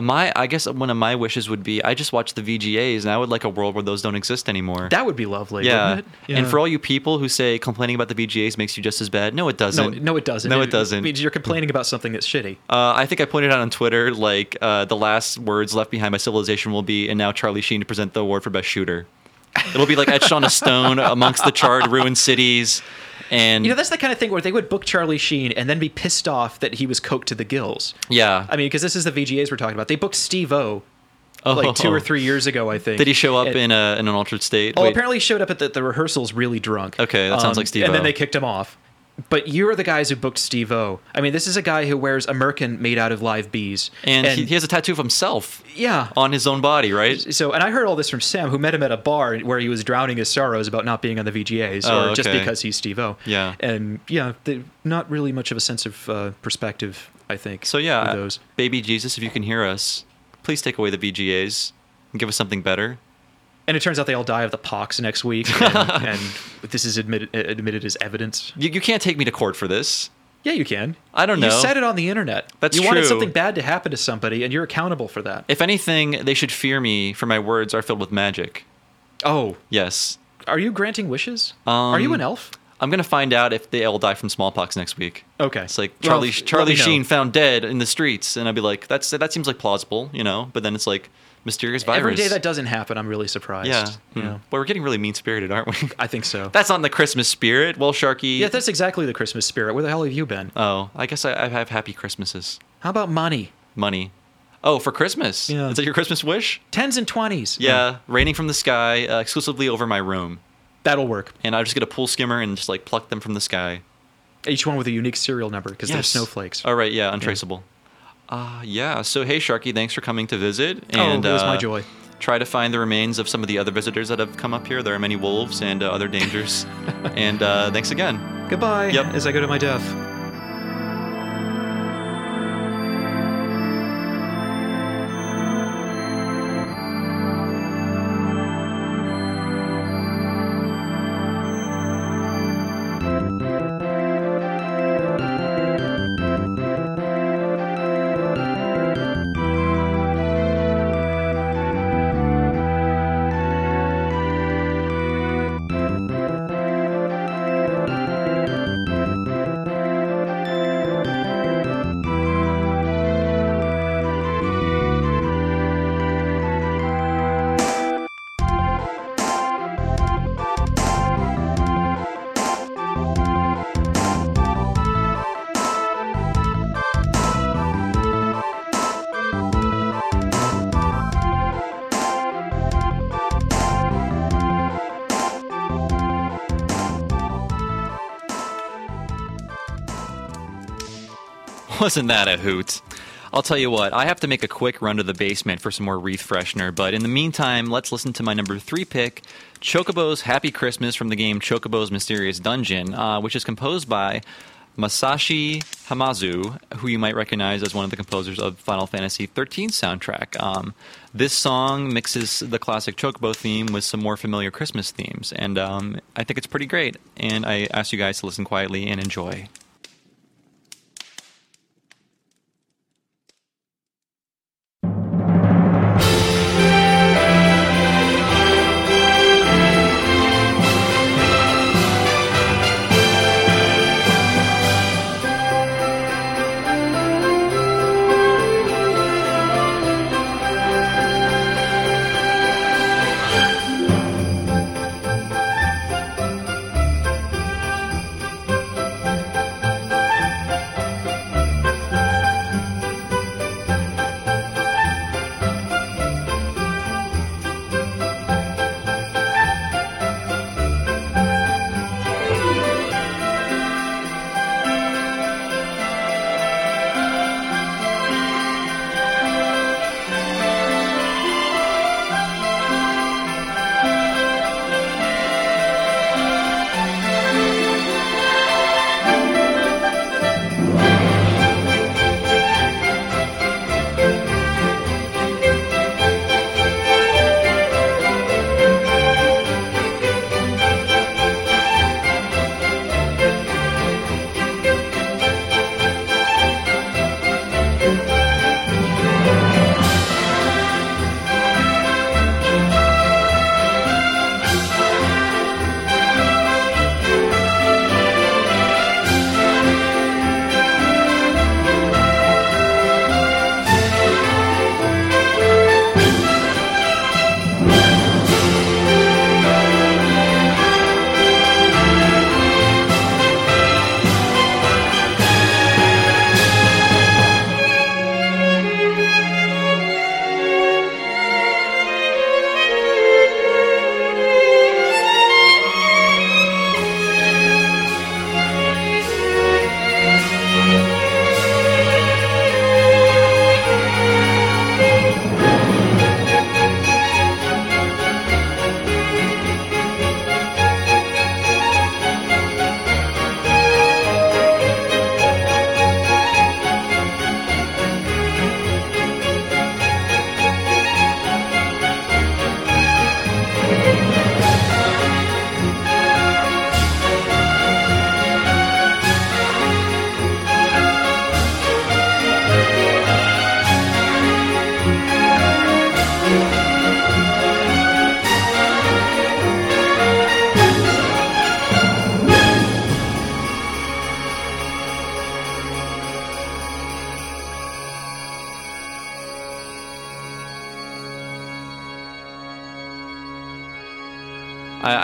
My, I guess one of my wishes would be I just watch the VGAs, and I would like a world where those don't exist anymore. That would be lovely. yeah. wouldn't it? And for all you people who say complaining about the VGAs makes you just as bad, no, it doesn't. no, it doesn't. No, it doesn't. means you're complaining about something that's shitty. Uh, I think I pointed out on Twitter, like uh, the last words left behind by Civilization will be, and now Charlie Sheen to present the award for best shooter. It'll be like etched on a stone amongst the charred, ruined cities, and You know, that's the kind of thing where they would book Charlie Sheen and then be pissed off that he was coked to the gills. yeah. I mean, because this is the VGAs we're talking about. They booked Steve O oh, like two or three years ago, I think. Did he show up And- in a in an altered state? Oh, Wait, apparently he showed up at the, the rehearsals really drunk. Um, Okay, that sounds like Steve-O. And then they kicked him off. But you're the guys who booked Steve O. I mean, this is a guy who wears a merkin made out of live bees. and, he, he has a tattoo of himself yeah. on his own body, right? So, and I heard all this from Sam, who met him at a bar where he was drowning his sorrows about not being on the VGAs, Oh, or just because he's Steve O. Yeah. And yeah, the, not really much of a sense of uh, perspective, I think. So yeah, those. baby Jesus, if you can hear us, please take away the VGAs and give us something better. And it turns out they all die of the pox next week, and, and this is admitted admitted as evidence. You, you can't take me to court for this. Yeah, you can. I don't know. You said it on the internet. That's true. you wanted something bad to happen to somebody, and you're accountable for that. If anything, they should fear me, for my words are filled with magic. Oh, Yes. are you granting wishes? Um, are you an elf? I'm gonna find out if they all die from smallpox next week. Okay. It's like Charlie let Charlie me know. Sheen found dead in the streets, and I'd be like, that's that seems like plausible, you know. But then it's like mysterious virus. Every day that doesn't happen, I'm really surprised. yeah, You Hmm. know, Well, we're getting really mean spirited, aren't we? I think so. that's not the Christmas spirit. Well, Sharky. yeah, that's exactly the Christmas spirit. Where the hell have you been? Oh, I guess I, I have happy Christmases. How about money? Money. Oh, for Christmas. Yeah. Is that your Christmas wish? Tens and twenties. Yeah, raining from the sky uh, exclusively over my room, That'll work. and I just get a pool skimmer and just like pluck them from the sky. Each one with a unique serial number because they're snowflakes. All right, yeah, untraceable. Uh, yeah. So hey, Sharky, thanks for coming to visit. Oh, And, it was my uh, joy. Try to find the remains of some of the other visitors that have come up here. There are many wolves and uh, other dangers. and uh, thanks again. Goodbye. Yep. As I go to my death. Wasn't that a hoot? I'll tell you what, I have to make a quick run to the basement for some more wreath freshener, but in the meantime, let's listen to my number three pick, Chocobo's Happy Christmas from the game Chocobo's Mysterious Dungeon, uh, which is composed by Masashi Hamauzu, who you might recognize as one of the composers of Final Fantasy XIII soundtrack. Um, this song mixes the classic Chocobo theme with some more familiar Christmas themes, and um, I think it's pretty great. And I ask you guys to listen quietly and enjoy.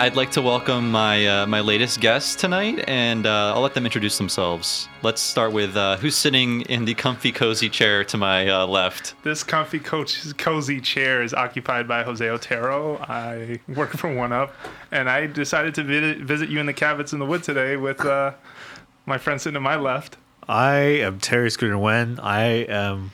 I'd like to welcome my uh, my latest guests tonight, and uh, I'll let them introduce themselves. Let's start with uh, who's sitting in the comfy, cozy chair to my uh, left. This comfy, coach, cozy chair is occupied by Jose Otero. I work for One Up, and I decided to visit, visit you in the cabins in the wood today with uh, my friend sitting to my left. I am Terry Scooter Wen. I am.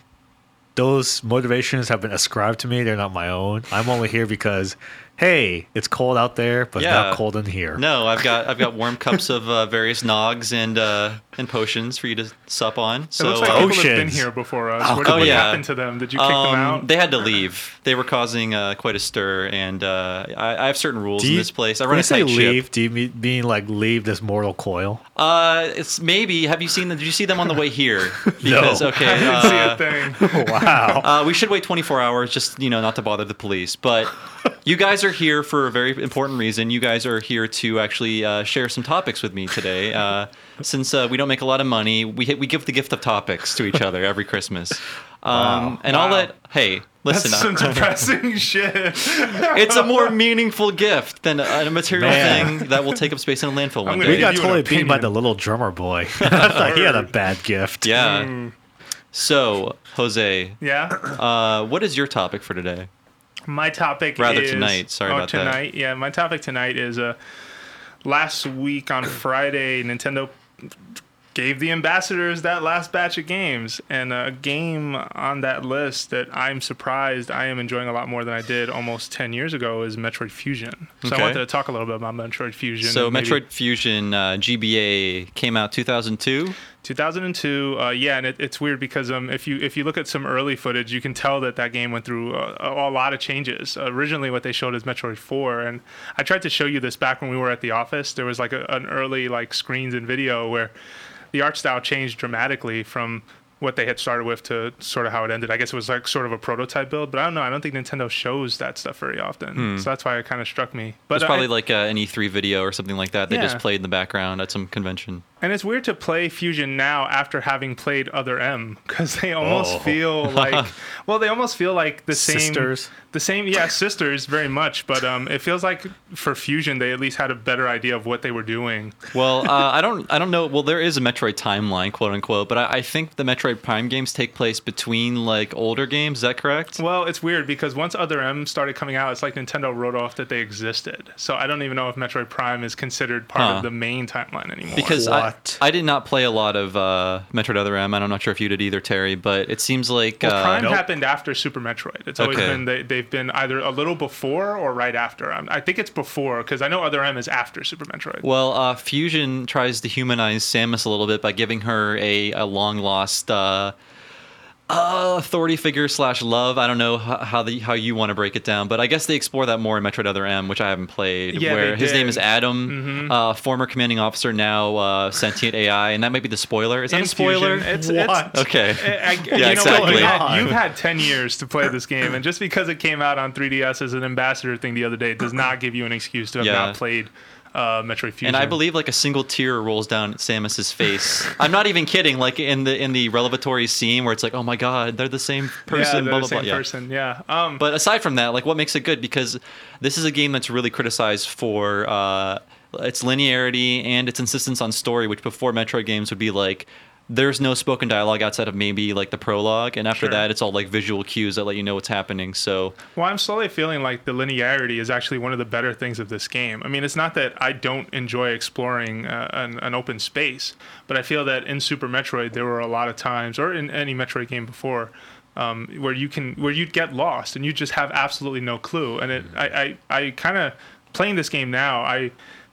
Those motivations have been ascribed to me. They're not my own. I'm only here because, hey, it's cold out there, but Yeah. not cold in here. No, I've got I've got warm cups of uh, various nogs and uh, and potions for you to sup on. It So looks like uh, people have been here before us. Oh, what what oh, yeah. happened to them? Did you kick them um, out? they had to leave. They were causing uh, quite a stir, and uh, I, I have certain rules Do in this place. I when run you a say tight ship. leave, do you mean, mean like leave this mortal coil? Uh, it's maybe. Have you seen them? Did you see them on the way here? Because No. okay, I didn't see uh, a thing. wow. Uh, we should wait 24 hours, just you know, not to bother the police. But you guys are here for a very important reason. You guys are here to actually uh, share some topics with me today. Uh, since uh, we don't make a lot of money, we we give the gift of topics to each other every Christmas. Um, And I'll let hey listen. That's some uh, depressing shit. it's a more meaningful gift than a, a material Man. thing that will take up space in a landfill one day. we got give you an totally beaten by the little drummer boy. I thought he had a bad gift. yeah. So Jose, Yeah. uh, what is your topic for today? My topic Rather is tonight, sorry oh, about that. tonight. Yeah, my topic tonight is uh last week on Friday Nintendo gave the ambassadors that last batch of games and a game on that list that I'm surprised I am enjoying a lot more than I did almost 10 years ago is Metroid Fusion. So Okay. I wanted to talk a little bit about Metroid Fusion. So and maybe- Metroid Fusion uh, GBA came out 2002. 2002 uh, yeah and it, it's weird because um, if you if you look at some early footage you can tell that that game went through a, a, a lot of changes originally what they showed is metroid 4 and i tried to show you this back when we were at the office there was like a, an early like screens and video where the art style changed dramatically from what they had started with to sort of how it ended. I guess it was like sort of a prototype build, but I don't know. I don't think Nintendo shows that stuff very often, so that's why it kind of struck me. But It's I- probably like uh, an E3 video or something like that. They just played in the background at some convention. And it's weird to play Fusion now after having played Other M because they almost Oh. feel like, well, they almost feel like the same Sisters. the same, yeah, sisters very much. But um, it feels like for Fusion they at least had a better idea of what they were doing. Well, uh, I don't, I don't know. Well, there is a Metroid timeline, quote unquote, but I, I think the Metroid Prime games take place between like older games. Is that correct? Well, it's weird because once Other M started coming out, it's like Nintendo wrote off that they existed. So I don't even know if Metroid Prime is considered part Huh. of the main timeline anymore. Because I, What? I did not play a lot of uh, Metroid Other M. I'm not sure if you did either, Terry, but it seems like Well, uh, Prime Nope. happened after Super Metroid. It's always Okay. been they, they've been either a little before or right after. Um, I think it's before because I know Other M is after Super Metroid. Well, uh, Fusion tries to humanize Samus a little bit by giving her a, a long lost uh, authority figure slash love. I don't know how, how the how you want to break it down, but I guess they explore that more in Metroid Other M, which I haven't played. Yeah, where they his name did. Mm-hmm. is Adam, uh, former commanding officer, now uh, sentient AI, and that might be the spoiler. Is that In a spoiler? It's, What? It's, okay. I, I, you Yeah, know exactly. What, you had, on? you've had 10 years to play this game, and just because it came out on 3DS as an ambassador thing the other day does not give you an excuse to have Yeah. not played uh, Metroid Fusion. And I believe like a single tear rolls down Samus's face. I'm not even kidding. Like in the in the revelatory scene where it's like, oh my god, they're the same yeah, person. they're blah the blah same blah. Yeah. person. Yeah. Um, But aside from that, like what makes it good? Because this is a game that's really criticized for uh, its linearity and its insistence on story, which before Metroid games would be like there's no spoken dialogue outside of maybe like the prologue, and after Sure. that, it's all like visual cues that let you know what's happening. So Well, I'm slowly feeling like the linearity is actually one of the better things of this game. I mean, it's not that I don't enjoy exploring uh, an, an open space, but I feel that in Super Metroid there were a lot of times, or in any Metroid game before, um, where you can where you'd get lost and you just have absolutely no clue. And it, I, I, I kind of playing this game now, I,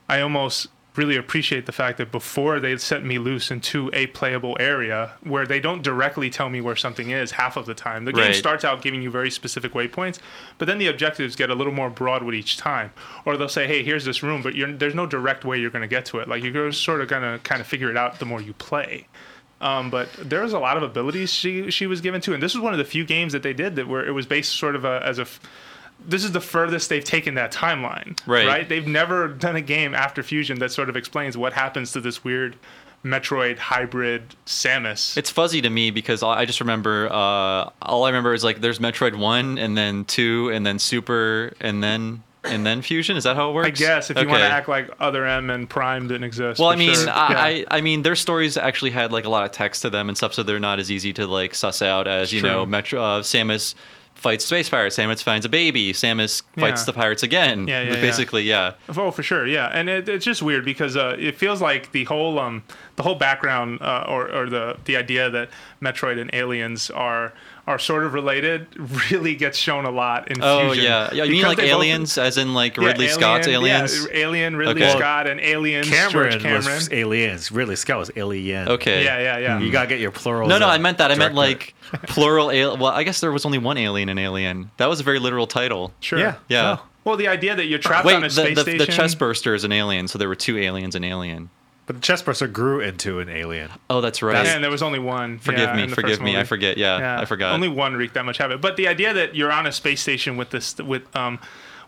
I almost really appreciate the fact that before they set me loose into a playable area where they don't directly tell me where something is half of the time. The game Right. starts out giving you very specific waypoints, but then the objectives get a little more broad with each time. Or they'll say, "Hey, here's this room," but you're, there's no direct way you're going to get to it. Like you're sort of going to kind of figure it out the more you play. Um, but there was a lot of abilities she she was given to, and this was one of the few games that they did that where it was based sort of a, as a. f- This is the furthest they've taken that timeline. Right. Right. They've never done a game after Fusion that sort of explains what happens to this weird Metroid hybrid Samus. it's fuzzy to me because I just remember uh, all I remember is like there's Metroid one and then two and then Super and then and then Fusion. Is that how it works? I guess if you want to act like Other M and Prime didn't exist. Well, I mean, sure. I, Yeah. I I mean, their stories actually had like a lot of text to them and stuff, so they're not as easy to like suss out as you True. know, Metro uh, Samus fights space pirates, Samus finds a baby, Samus fights Yeah. the pirates again. Yeah, yeah, basically, yeah. Oh, for sure, yeah, and it, it's just weird because uh, it feels like the whole um, the whole background uh, or, or the the idea that Metroid and aliens are are sort of related really gets shown a lot in Oh Fusion. yeah, yeah. You mean like they both- aliens, as in like Yeah, Ridley Scott's Alien- aliens? Yeah, Alien, Ridley Okay. Scott, and Aliens, Cameron, George Cameron. was aliens. Ridley Scott was alien. Okay. Yeah, yeah, yeah. You gotta get your plural. No, no, I uh, meant that. I meant like plural. Al- well, I guess there was only one alien in Alien. That was a very literal title. Sure. Yeah. Yeah. Oh. Well, the idea that you're trapped Wait, on a the, space the, station. the chest burster is an alien, so there were two aliens in Alien. But the chest burster grew into an alien. Oh, that's right. and there was only one. forgive yeah, me, forgive first me. I movie. forget. Yeah, I forgot. Only one wreaked that much havoc. But the idea that you're on a space station with this with um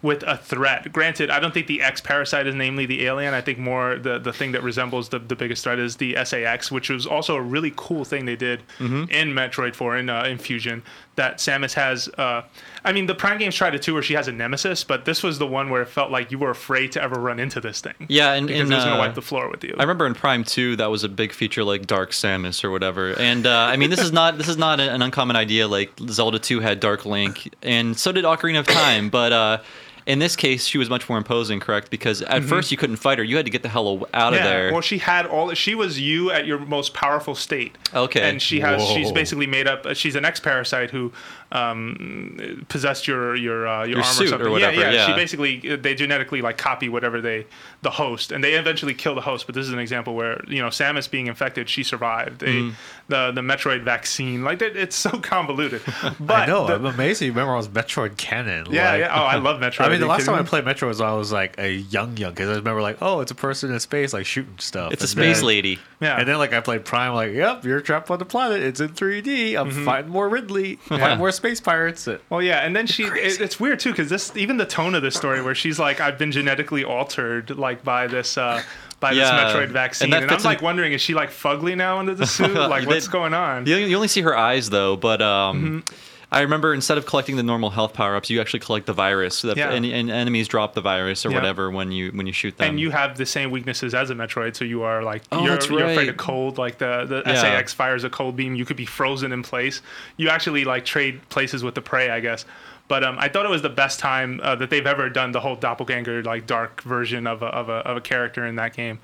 with a threat. Granted, I don't think the X parasite is namely the alien. I think more the the thing that resembles the, the biggest threat is the SAX, which was also a really cool thing they did Mm-hmm. in Metroid 4 in uh, in Fusion. That Samus has. Uh, I mean, the Prime games tried it too, where she has a nemesis, but this was the one where it felt like you were afraid to ever run into this thing. Yeah, and because in, it was going uh, to wipe the floor with you. I remember in Prime Two that was a big feature, like Dark Samus or whatever. And uh, I mean, this is not this is not an uncommon idea. Like Zelda Two had Dark Link, and so did Ocarina of Time. But uh, In this case, she was much more imposing, correct? Because at first you couldn't fight her; you had to get the hell aw- out of there. Well, she had all. She was you at your most powerful state. Okay. And she has. She's basically made up. She's an X-parasite who um, possessed your your uh, your, Your arm suit or or something. whatever, Yeah, yeah, She basically they genetically like copy whatever they the host, and they eventually kill the host. But this is an example where you know Samus being infected, she survived. They, Mm-hmm. The the Metroid vaccine, like it, it's so convoluted. But I know. the- I'm amazed you remember I was Metroid canon. yeah, like- yeah. Oh, I love Metroid. I mean, the last time I played Metro was when I was like a young, young kid. I remember like, oh, it's a person in space like shooting stuff. it's a space then- lady. Yeah. And then like I played Prime, like, yep, you're trapped on the planet. It's in 3D. I'm Mm-hmm. fighting more Ridley, Yeah. fighting more space pirates. Well, yeah, and then she. It, it's weird too because this even the tone of the story where she's like, "I've been genetically altered like by this." uh by Yeah, this Metroid vaccine, that and, I'm fits in- like wondering, is she like fugly now under the suit? Like, what's going on? You, you only see her eyes though, but um, Mm-hmm. I remember instead of collecting the normal health power ups, you actually collect the virus. So that Yeah. any, and enemies drop the virus or Yeah. whatever when you when you shoot them. And you have the same weaknesses as a Metroid, so you are like Oh, you're, that's you're afraid of cold. Like the the Yeah. SAX fires a cold beam, you could be frozen in place. You actually like trade places with the prey, I guess. But um, I thought it was the best time uh, that they've ever done the whole doppelganger like dark version of a of a, of a character in that game.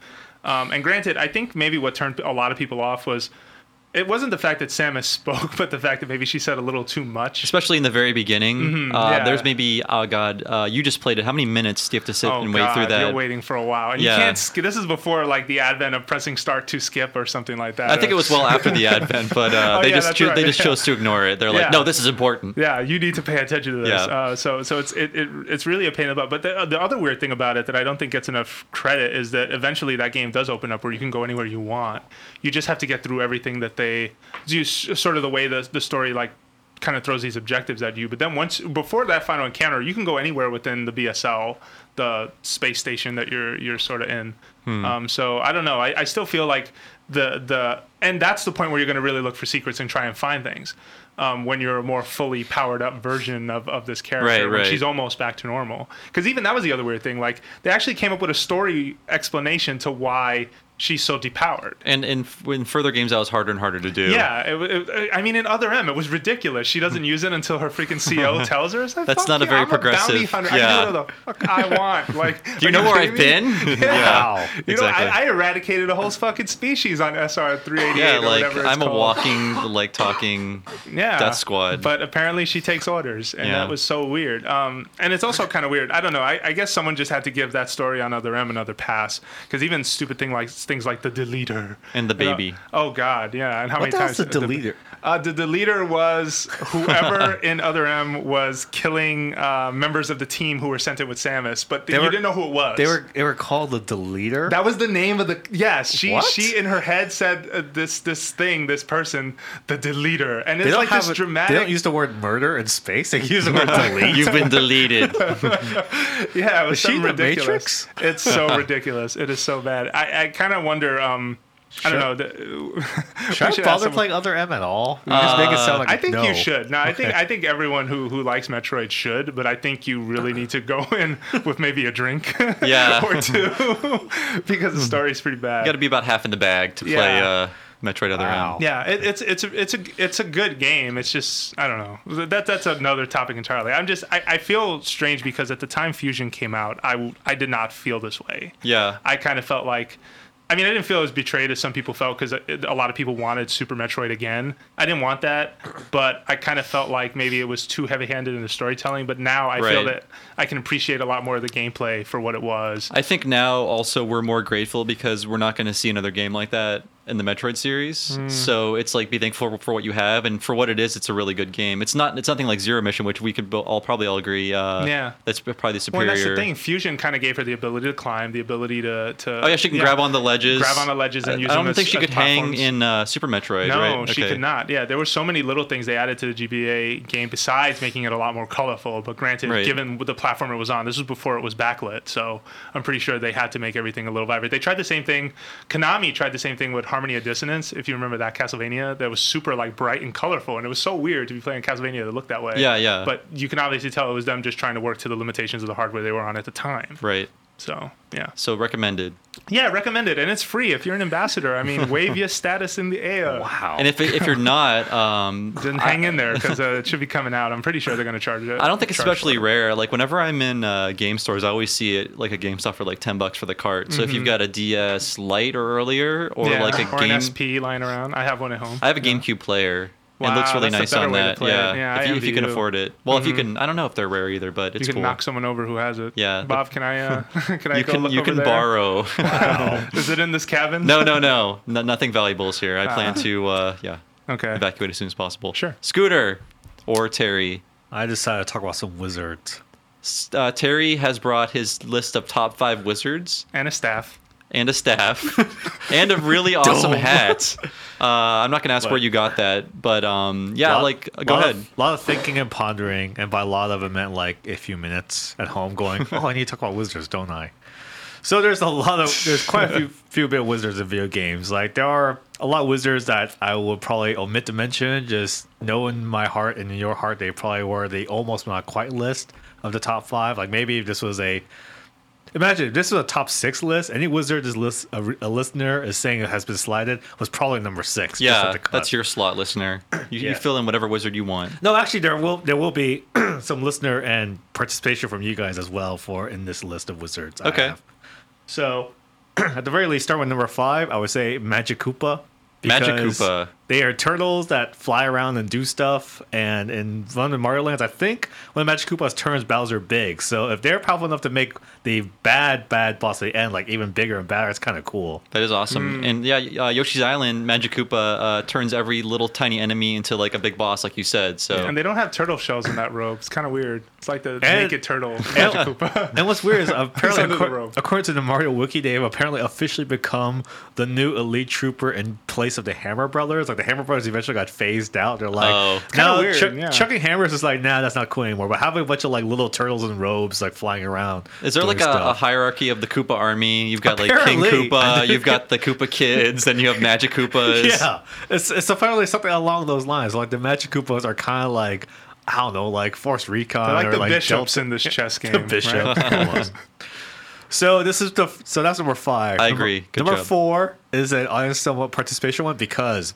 Um, and granted, I think maybe what turned a lot of people off was it wasn't the fact that Samus spoke, but the fact that maybe she said a little too much. especially in the very beginning. uh, Mm-hmm, yeah. There's maybe oh god, uh, you just played it. How many minutes do you have to sit Oh and wait God, through that? you're waiting for a while, and Yeah. you can't. Sk- this is before like the advent of pressing start to skip or something like that. I think it was well after the advent, but uh, Oh, they yeah, just that's choo- they just chose to ignore it. They're like, no, this is important. Yeah, you need to pay attention to this. Yeah. Uh, so, so it's it, it it's really a pain in the butt. But the, the other weird thing about it that I don't think gets enough credit is that eventually that game does open up where you can go anywhere you want. You just have to get through everything that they do. Sort of the way the the story like kind of throws these objectives at you. But then once before that final encounter, you can go anywhere within the BSL, the space station that you're you're sort of in. Um, so I don't know. I, I still feel like the the and that's the point where you're going to really look for secrets and try and find things. Um, when you're a more fully powered up version of, of this character, Right, when right. she's almost back to normal. Because even that was the other weird thing. Like they actually came up with a story explanation to why she's so depowered. And in in further games, that was harder and harder to do. Yeah, it, it, I mean, in Other M, it was ridiculous. She doesn't use it until her freaking CO tells her. Like, That's fuck not a yeah, very I'm bounty progressive- hunter. yeah. I can do the fuck I want. Like, Do you know where I've been? Wow. You know, Exactly. I, I eradicated a whole fucking species on SR 388 Yeah, like whatever I'm a walking, like talking. yeah. Death Squad. But apparently she takes orders, and Yeah. that was so weird. Um, and it's also kind of weird. I don't know. I, I guess someone just had to give that story on Other M another pass because even stupid thing like things like the deleter And the you know- baby. oh God, yeah. And how What many the times hell's the deleter? Uh, the deleter was whoever in Other M was killing uh, members of the team who were sent in with Samus, but They you were- didn't know who it was. They were they were called the deleter. That was the name of the yes. She What? she in her head said uh, this this thing this person the deleter and they it's don't like have this a- dramatic. They don't use the word murder in space. They use the word delete. You've been deleted. yeah, it was Is she something the ridiculous. It's so ridiculous. It is so bad. I, I kind of wonder. Um, I don't know. The, Should I should bother someone- playing other M at all? You just make it sound like I think no. you should. No, I think I think everyone who, who likes Metroid should, but I think you really need to go in with maybe a drink, Yeah. or two, because the story's pretty bad. You got to be about half in the bag to play Yeah. uh, Metroid Other Wow. M. Yeah, it, it's it's a, it's a it's a good game. It's just I don't know. That that's another topic entirely. I'm just I, I feel strange because at the time Fusion came out, I I did not feel this way. Yeah. I kind of felt like. I mean, I didn't feel as betrayed as some people felt because a lot of people wanted Super Metroid again. I didn't want that, but I kind of felt like maybe it was too heavy-handed in the storytelling. But now I feel that I can appreciate a lot more of the gameplay for what it was. I think now also we're more grateful because we're not going to see another game like that in the Metroid series. Hmm. So it's like be thankful for what you have, and for what it is, it's a really good game. It's not it's nothing like Zero Mission, which we could all probably all agree. Uh, Yeah. that's probably the superior. Well, that's the thing. Fusion kind of gave her the ability to climb, the ability to. to Oh yeah, she can grab on the ledges. Grab on the ledges and I, use I don't as- think she could hang in uh, Super Metroid. No, right? she Okay. could not. Yeah, there were so many little things they added to the GBA game besides making it a lot more colorful. But granted, Right. given the platform it was on, this was before it was backlit, so I'm pretty sure they had to make everything a little vibrant. They tried the same thing. Konami tried the same thing with Harmony of Dissonance. If you remember that Castlevania, that was super like bright and colorful, and it was so weird to be playing Castlevania that looked that way. Yeah, yeah. But you can obviously tell it was them just trying to work to the limitations of the hardware they were on at the time. Right. So yeah, So recommended. yeah, recommended, and it's free if you're an ambassador. I mean, wave your status in the air. Wow. And if if you're not, um, Then hang in there because uh, it should be coming out. I'm pretty sure they're going to charge it. I don't think it's especially it. rare. Like whenever I'm in uh, game stores, I always see it like a GameStop for like ten bucks for the cart. So if you've got a DS Lite or earlier, or Mm-hmm. Yeah, like a or game, an SP lying around. I have one at home. I have a GameCube player. It Wow, looks really nice on that. Yeah, Yeah, if, you, if you can afford it. Well, if you can, I don't know if they're rare either, but it's you can cool. knock someone over who has it. Yeah, Bob, can I? Uh, can I you go can look you over can there? borrow. Is it in this cabin? no, no, no, no, nothing valuable is here. I plan to uh, yeah Okay. evacuate as soon as possible. Sure. Scooter or Terry. I decided to talk about some wizards. Uh, Terry has brought his list of top five wizards And a staff. And a staff and a really awesome hat. Uh, I'm not gonna ask where you got that, but um, yeah, Lot- like go ahead. A lot of thinking and pondering, and by a lot of it meant like a few minutes at home, going, "Oh, I need to talk about wizards, don't I?" So there's a lot of there's quite a few few bit of wizards in video games. Like there are a lot of wizards that I will probably omit to mention. Just know in my heart and in your heart, they probably were the almost not quite list of the top five. Like maybe if this was a Imagine if this was a top six list. Any wizard this list a, a listener is saying it has been slided was probably number six. Yeah, that's your slot, listener. You, you fill in whatever wizard you want. No, actually, there will there will be some listener and participation from you guys as well for in this list of wizards. Okay. So, at the very least, start with number five. I would say Magic Koopa. Magic Koopa. They are turtles that fly around and do stuff. And in one of Mario Lands, I think one of Magic Koopa's turns Bowser big. So if they're powerful enough to make the bad bad boss at the end like even bigger and badder, it's kind of cool. That is awesome. And yeah, uh, Yoshi's Island, Magic Koopa uh, turns every little tiny enemy into like a big boss, like you said. So And they don't have turtle shells in that robe. It's kind of weird. It's like the And- naked turtle. Magic Koopa. And what's weird is apparently, under the according to the Mario Wiki, they have apparently officially become the new elite trooper in place of the Hammer Brothers. Like the Hammer Brothers eventually got phased out. They're like, Oh. Kinda now weird, chuck- yeah. chucking hammers is like, nah, that's not cool anymore. But having a bunch of like little turtles in robes like flying around. Is there like a, a hierarchy of the Koopa army? You've got like King Apparently. Koopa, you've got the Koopa kids, then you have Magic Koopas. Yeah, it's it's apparently something along those lines. Like the Magic Koopas are kind of like I don't know, like Force Recon. They're like or the like bishops Delta- in this chess game. the bishop. right? So this is the so that's number five. I Number- agree. Good number job. four is an honest somewhat participation one because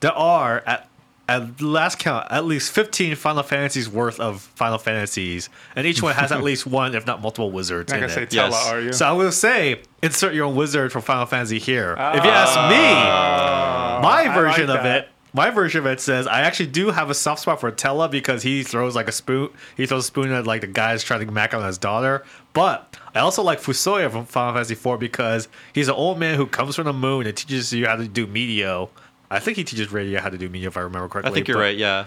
there are at at last count at least fifteen Final Fantasies worth of Final Fantasies, and each one has at least one, if not multiple wizards Not in gonna say it. Tellah, Yes. are you? So I will say, insert your own wizard from Final Fantasy here. if you ask me, ah. my version like of it, my version of it says I actually do have a soft spot for Tellah because he throws like a spoon. He throws a spoon at like the guys trying to mac on his daughter. But I also like Fusoya from Final Fantasy IV because he's an old man who comes from the moon and teaches you how to do Meteo. I think he teaches Rydia how to do media, if I remember correctly. I think you're but- right. Yeah.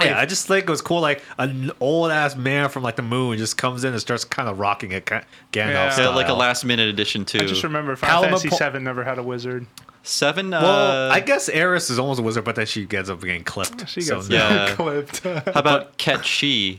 Yeah, I just think it was cool. Like an old ass man from like the moon just comes in and starts kind of rocking it, Gandalf Yeah. style. Yeah, like a last minute addition too. I just remember Final Paloma Fantasy Po- VII never had a wizard. Seven. Uh, Well, I guess Aeris is almost a wizard, but then she gets up getting clipped. She so gets no. Yeah. clipped. how about Ketchi?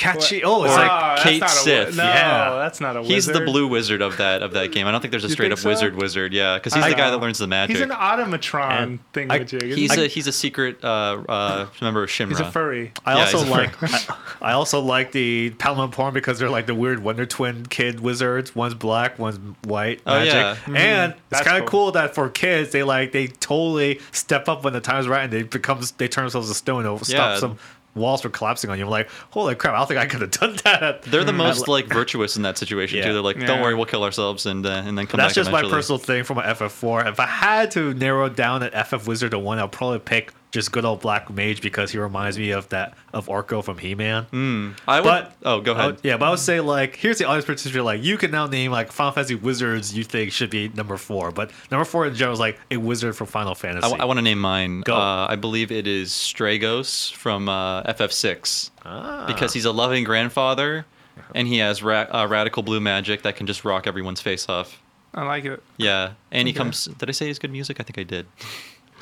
Catchy. Oh, it's Or- like that's Kate not Sith. No, Yeah. that's not a wizard. He's the blue wizard of that of that game. I don't think there's a You straight up so? wizard wizard. Yeah, because he's I the guy that learns the magic. He's an automatron And I- He's he? a he's a secret uh, uh, member of Shinra. He's a furry. I Yeah, also like I, I also like the Palom and Porom because they're like the weird Wonder Twin kid wizards. One's black, one's white. Oh, magic. yeah. and it's kind of cool. cool. that for kids they like they totally step up when the time's right and they becomes they turn themselves to stone and stop some walls were collapsing on you. I'm like, holy crap! I don't think I could have done that. They're the most like virtuous in that situation Yeah. too. They're like, don't Yeah. worry, we'll kill ourselves and uh, and then come That's back. just my personal thing for my FF4. If I had to narrow down an FF Wizard to one, I'll probably pick just good old Black Mage because he reminds me of that of Orko from He-Man. I would. But oh, go ahead. would- yeah, but I would say like here's the audience participation. Like you can now name like Final Fantasy wizards you think should be number four, but number four in general is like a wizard from Final Fantasy. I, want to name mine. Go. Uh, I believe it is Stragos from uh, FF6 Ah. because he's a loving grandfather, and he has ra- uh, radical blue magic that can just rock everyone's face off. I like it. Yeah, and he comes. Did I say he's good music? I think I did.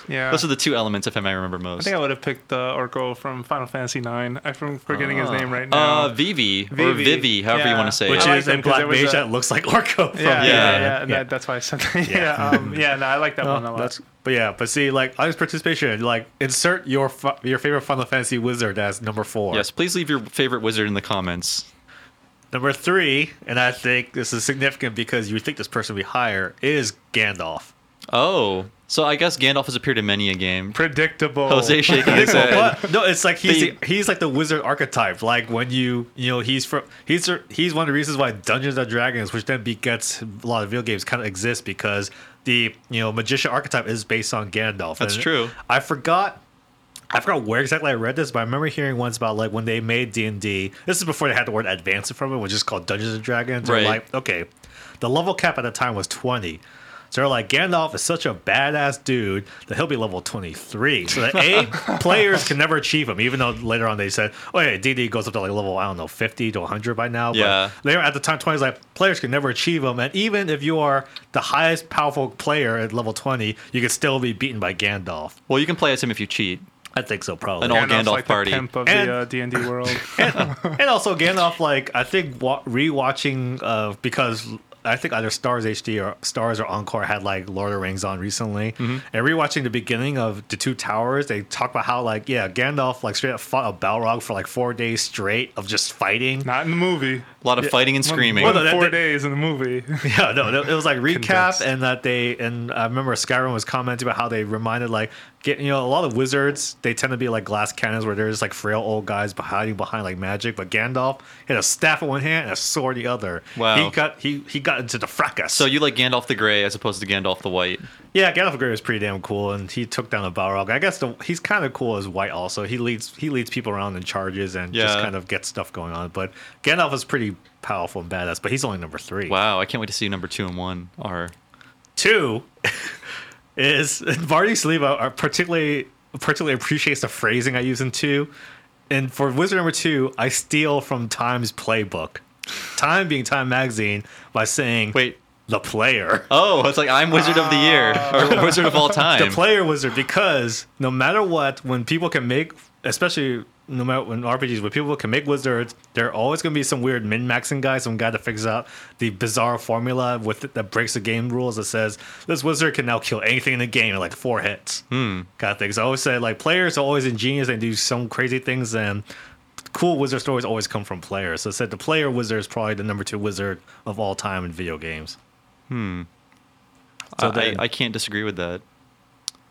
Yeah. Those are the two elements, if I may remember most. I think I would have picked uh, Orko from Final Fantasy IX. I'm forgetting his Ah. name right now. Uh, Vivi, or Vivi. Vivi, however you want to say which it. Which is a them 'cause Black there was Mage a- that looks like Orko. From yeah, yeah, Yeah. yeah, That, that's why I said that. yeah, um, yeah. No, I like that one a Oh, lot. that's but yeah, but see, like audience participation, like insert your fi- your favorite Final Fantasy wizard as number four. Yes, please leave your favorite wizard in the comments. number three, and I think this is significant because you would think this person would be higher, is Gandalf. Oh, so I guess Gandalf has appeared in many a game. Predictable. Jose shaking his head. But no, it's like he's The- the, he's like the wizard archetype. Like when you you know he's from he's he's one of the reasons why Dungeons and Dragons, which then begets a lot of video games, kind of exist because the you know magician archetype is based on Gandalf. That's And true. I forgot. I forgot where exactly I read this, but I remember hearing once about like when they made D and D. This is before they had the word "advanced" from it, which is called Dungeons and Dragons. They're Right. like, okay, the level cap at the time was twenty. So they're like, Gandalf is such a badass dude that he'll be level 23. So that A, players can never achieve him, even though later on they said, oh, yeah, DD goes up to like level, I don't know, 50 to 100 by now. Yeah. But they were at the time 20 is like, players can never achieve him. And even if you are the highest powerful player at level 20, you can still be beaten by Gandalf. Well, you can play as him if you cheat. I think so, probably. And all Gandalf's Gandalf like party. the pimp of And- the uh, D&D world. and also Gandalf, like I think wa- rewatching uh, because I think either Starz HD or Starz or Encore had like Lord of the Rings on recently, Mm-hmm. and rewatching the beginning of the Two Towers, they talk about how like yeah, Gandalf like straight up fought a Balrog for like four days straight of just fighting. Not in the movie. A lot of fighting and screaming. Well, no, that- Four that- days in the movie. Yeah, no, no, it was like recap, Condensed. and that they and I remember Skyrim was commenting about how they reminded like get you know a lot of wizards they tend to be like glass cannons where there's like frail old guys hiding behind like magic, but Gandalf had a staff in one hand and a sword in the other. Wow. he got he he got into the fracas. so you like Gandalf the Grey as opposed to Gandalf the White. yeah, Gandalf the Grey was pretty damn cool, and he took down a Balrog. I guess the, he's kind of cool as White also. He leads he leads people around in charges and just kind of gets stuff going on. But Gandalf is pretty powerful and badass, but he's only number three. Wow, I can't wait to see number two and one are. Two is Sliva are particularly particularly appreciates the phrasing I use in two. And for Wizard number two, I steal from Time's playbook. Time being Time magazine by saying Wait. the player. Oh, it's like I'm Wizard of the Year ah. or Wizard of all time. The player wizard because no matter what, when people can make especially no matter when RPGs, when people can make wizards, there are always going to be some weird min maxing guy, some guy that figures out the bizarre formula with that breaks the game rules that says this wizard can now kill anything in the game in like four hits, hmm. kind of thing. So I always say like players are always ingenious and do some crazy things, and cool wizard stories always come from players. So I said the player wizard is probably the number two wizard of all time in video games. I, So then- I, I can't disagree with that.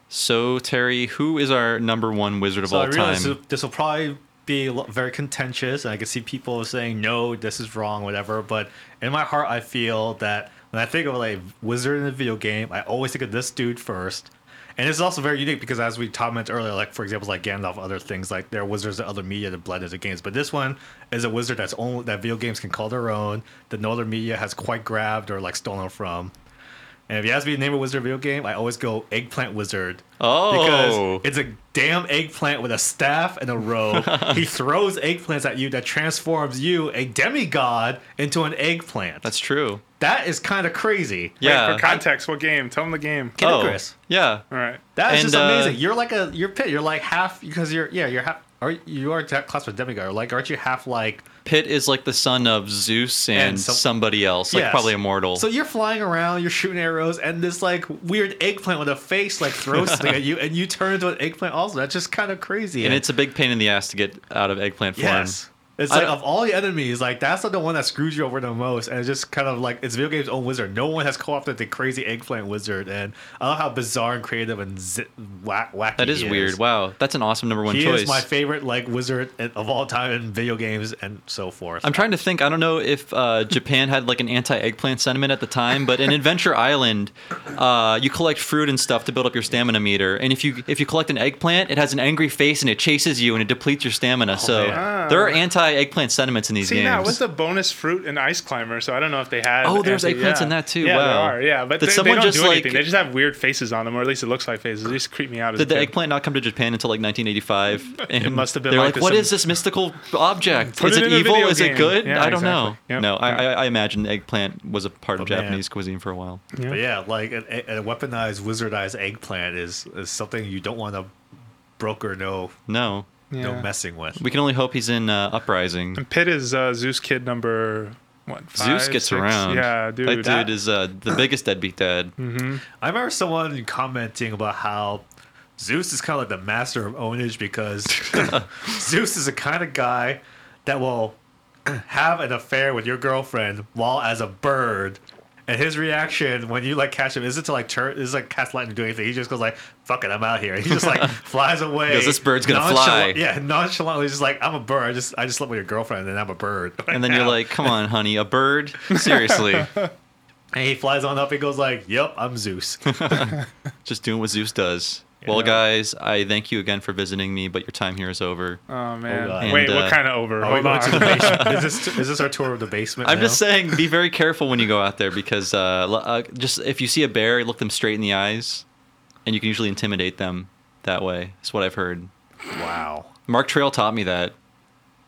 So Terry, who is our number one wizard of So all I realize time? this- will probably be very contentious, and I can see people saying no, this is wrong, whatever. But in my heart, I feel that when I think of like wizard in a video game, I always think of this dude first. And it's also very unique because, as we commented earlier, like for example, like Gandalf, other things like there are wizards and other media that blend into games. But this one is a wizard that's only that video games can call their own, that no other media has quite grabbed or like stolen from. And if you ask me to name a wizard video game, I always go Eggplant Wizard. Oh. Because it's a damn eggplant with a staff and a robe. he throws eggplants at you that transforms you, a demigod, into an eggplant. That's true. that is kind of crazy. Yeah. For context, what game? Tell them the game. Kid oh, Icarus. yeah. All right. That is And, just uh, amazing. You're like a you're pit. You're like half because you're yeah you're half. Are you are that class with demigod? Like aren't you half like Pit is like the son of Zeus and, And some- somebody else, like Yes. probably immortal. So you're flying around, you're shooting arrows, and this like weird eggplant with a face like throws something at you, and you turn into an eggplant. Also, that's just kind of crazy. and it's a big pain in the ass to get out of eggplant form. Yes. It's like don't- of all the enemies, like that's not the one that screws you over the most, and it's just kind of like it's video game's own wizard. No one has co-opted the crazy eggplant wizard, and I love how bizarre and creative and zi- whack wacky. That is he weird. Wow, that's an awesome number one He choice. is my favorite like wizard of all time in video games and so forth. I'm trying to think. I don't know if uh, Japan had like an anti-eggplant sentiment at the time, but in Adventure Island, uh, you collect fruit and stuff to build up your stamina meter. And if you if you collect an eggplant, it has an angry face and it chases you and it depletes your stamina. so man. there are anti-eggplant sentiments in these See, games. now what's the bonus fruit in Ice Climber? So I don't know if they had. Oh, there's anti- eggplants yeah. in that too. Yeah, Wow. there are. Yeah, but Did they, someone they don't just, do like- They just have weird faces on them, or at least it looks like faces. They used to creep me out. As Did a the kid. eggplant not come to Japan until like 1985? And It must have been They're like like, this what in- is this mystical object? Put is it it, evil? video Is it good? Yeah, I don't exactly. know. Yep. No, I, I, I imagine eggplant was a part of But man. Japanese cuisine for a while. Yeah. Yeah, like a, a weaponized wizardized eggplant is is something you don't want to broker no No, no messing with. we can only hope he's in uh, Uprising. And Pit is uh, Zeus kid number what? Zeus gets six? around. Yeah, dude. That dude that- is uh, the biggest deadbeat dad. Mm-hmm. I remember someone commenting about how Zeus is kind of like the master of ownage because Zeus is the kind of guy that will have an affair with your girlfriend while as a bird. And his reaction when you like catch him isn't to like turn is like cast lightning and do anything. He just goes like, "Fuck it, I'm out here." He just like flies away. Goes, "This bird's gonna fly." Yeah, nonchalantly, He's just like I'm a bird. I just I just slept with your girlfriend, and then I'm a bird. And then you're like, come on, honey, a bird? Seriously. and he flies on up. He goes like, "Yep, I'm Zeus." Just doing what Zeus does. Well, Yeah. guys, I thank you again for visiting me, but your time here is over. Oh man! God. Wait, uh, what kind of over? Are we Hold going to the on. Is this is this our tour of the basement? I'm now? just saying, be very careful when you go out there because uh, uh, just if you see a bear, look them straight in the eyes, and you can usually intimidate them that way. That's what I've heard. Wow. Mark Trail taught me that.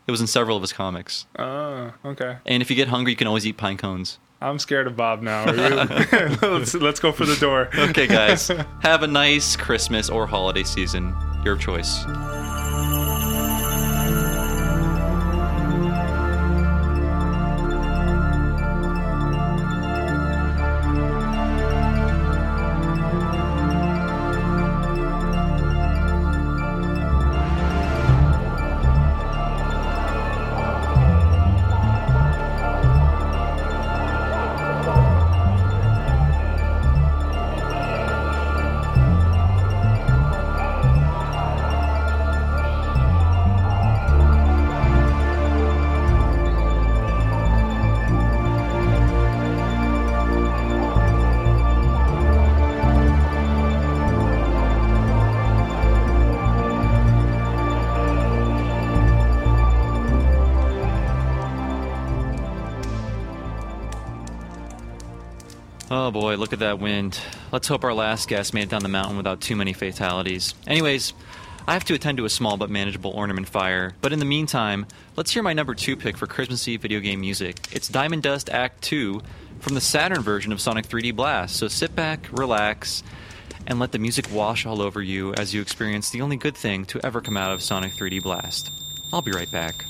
It was in several of his comics. Oh, okay. And if you get hungry, you can always eat pine cones. I'm scared of Bob now. Let's let's go for the door. Okay, guys, have a nice Christmas or holiday season. Your choice. Oh boy, look at that wind. Let's hope our last guest made it down the mountain without too many fatalities. Anyways, I have to attend to a small but manageable ornament fire, but in the meantime, let's hear my number two pick for Christmassy video game music. It's Diamond Dust Act 2 from the Saturn version of Sonic 3D Blast. So sit back, relax, and let the music wash all over you as you experience the only good thing to ever come out of Sonic 3D Blast. I'll be right back.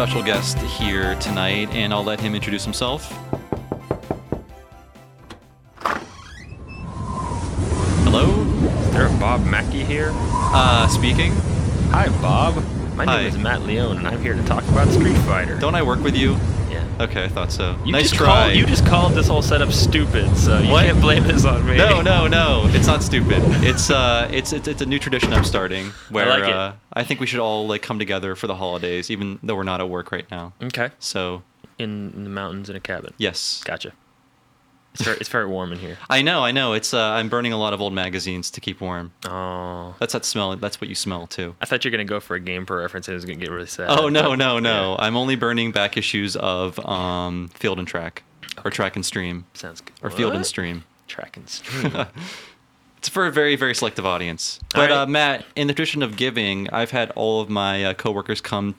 Special guest here tonight, and I'll let him introduce himself. Hello, Is there a Bob Mackey here? uh, speaking. Hi, Bob. My Hi. name is Matt Leone, and I'm here to talk about Street Fighter. Don't I work with you? Okay, I thought so. You nice just try. Called, you just called this whole setup stupid, so you What? can't blame this on me. No, no, no. It's not stupid. It's uh, it's it's, it's a new tradition I'm starting where I, like uh, I think we should all like come together for the holidays, even though we're not at work right now. Okay. So In, in the mountains in a cabin. yes, Gotcha. It's very, it's very warm in here. I know, I know. It's uh, I'm burning a lot of old magazines to keep warm. Oh. That's that smell. That's what you smell too. I thought you were gonna go for a game for reference and it was gonna get really sad. Oh no, but- no, no! yeah. I'm only burning back issues of um, Field and Track, or Track and Stream, Sounds good. or Field and Stream. Track and stream. It's for a very, very selective audience. But right. uh, Matt, in the tradition of giving, I've had all of my uh, coworkers come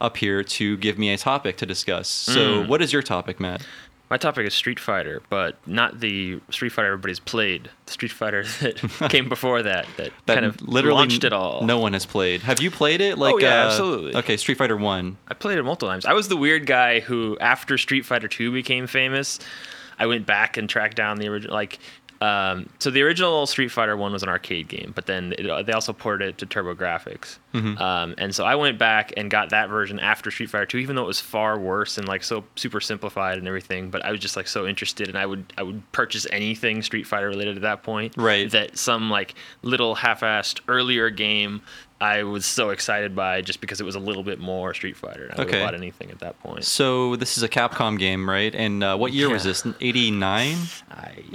up here to give me a topic to discuss. So, Mm. what is your topic, Matt? My topic is Street Fighter, but not the Street Fighter everybody's played. The Street Fighter that came before that, that, That kind of literally launched it all. No one has played. Have you played it? Like, Oh, yeah, uh, absolutely. Okay, Street Fighter One. I played it multiple times. I was the weird guy who, after Street Fighter Two became famous, I went back and tracked down the original. Like, um, so the original Street Fighter One was an arcade game, but then it, they also ported it to TurboGrafx. Mm-hmm. Um, and so I went back and got that version after Street Fighter Two, even though it was far worse and like so super simplified and everything. But I was just like so interested, and I would I would purchase anything Street Fighter related at that point. Right. That some like little half-assed earlier game. I was so excited by just because it was a little bit more Street Fighter. I Okay. bought anything at that point. So this is a Capcom game, right? And uh, what year was this? Eighty nine,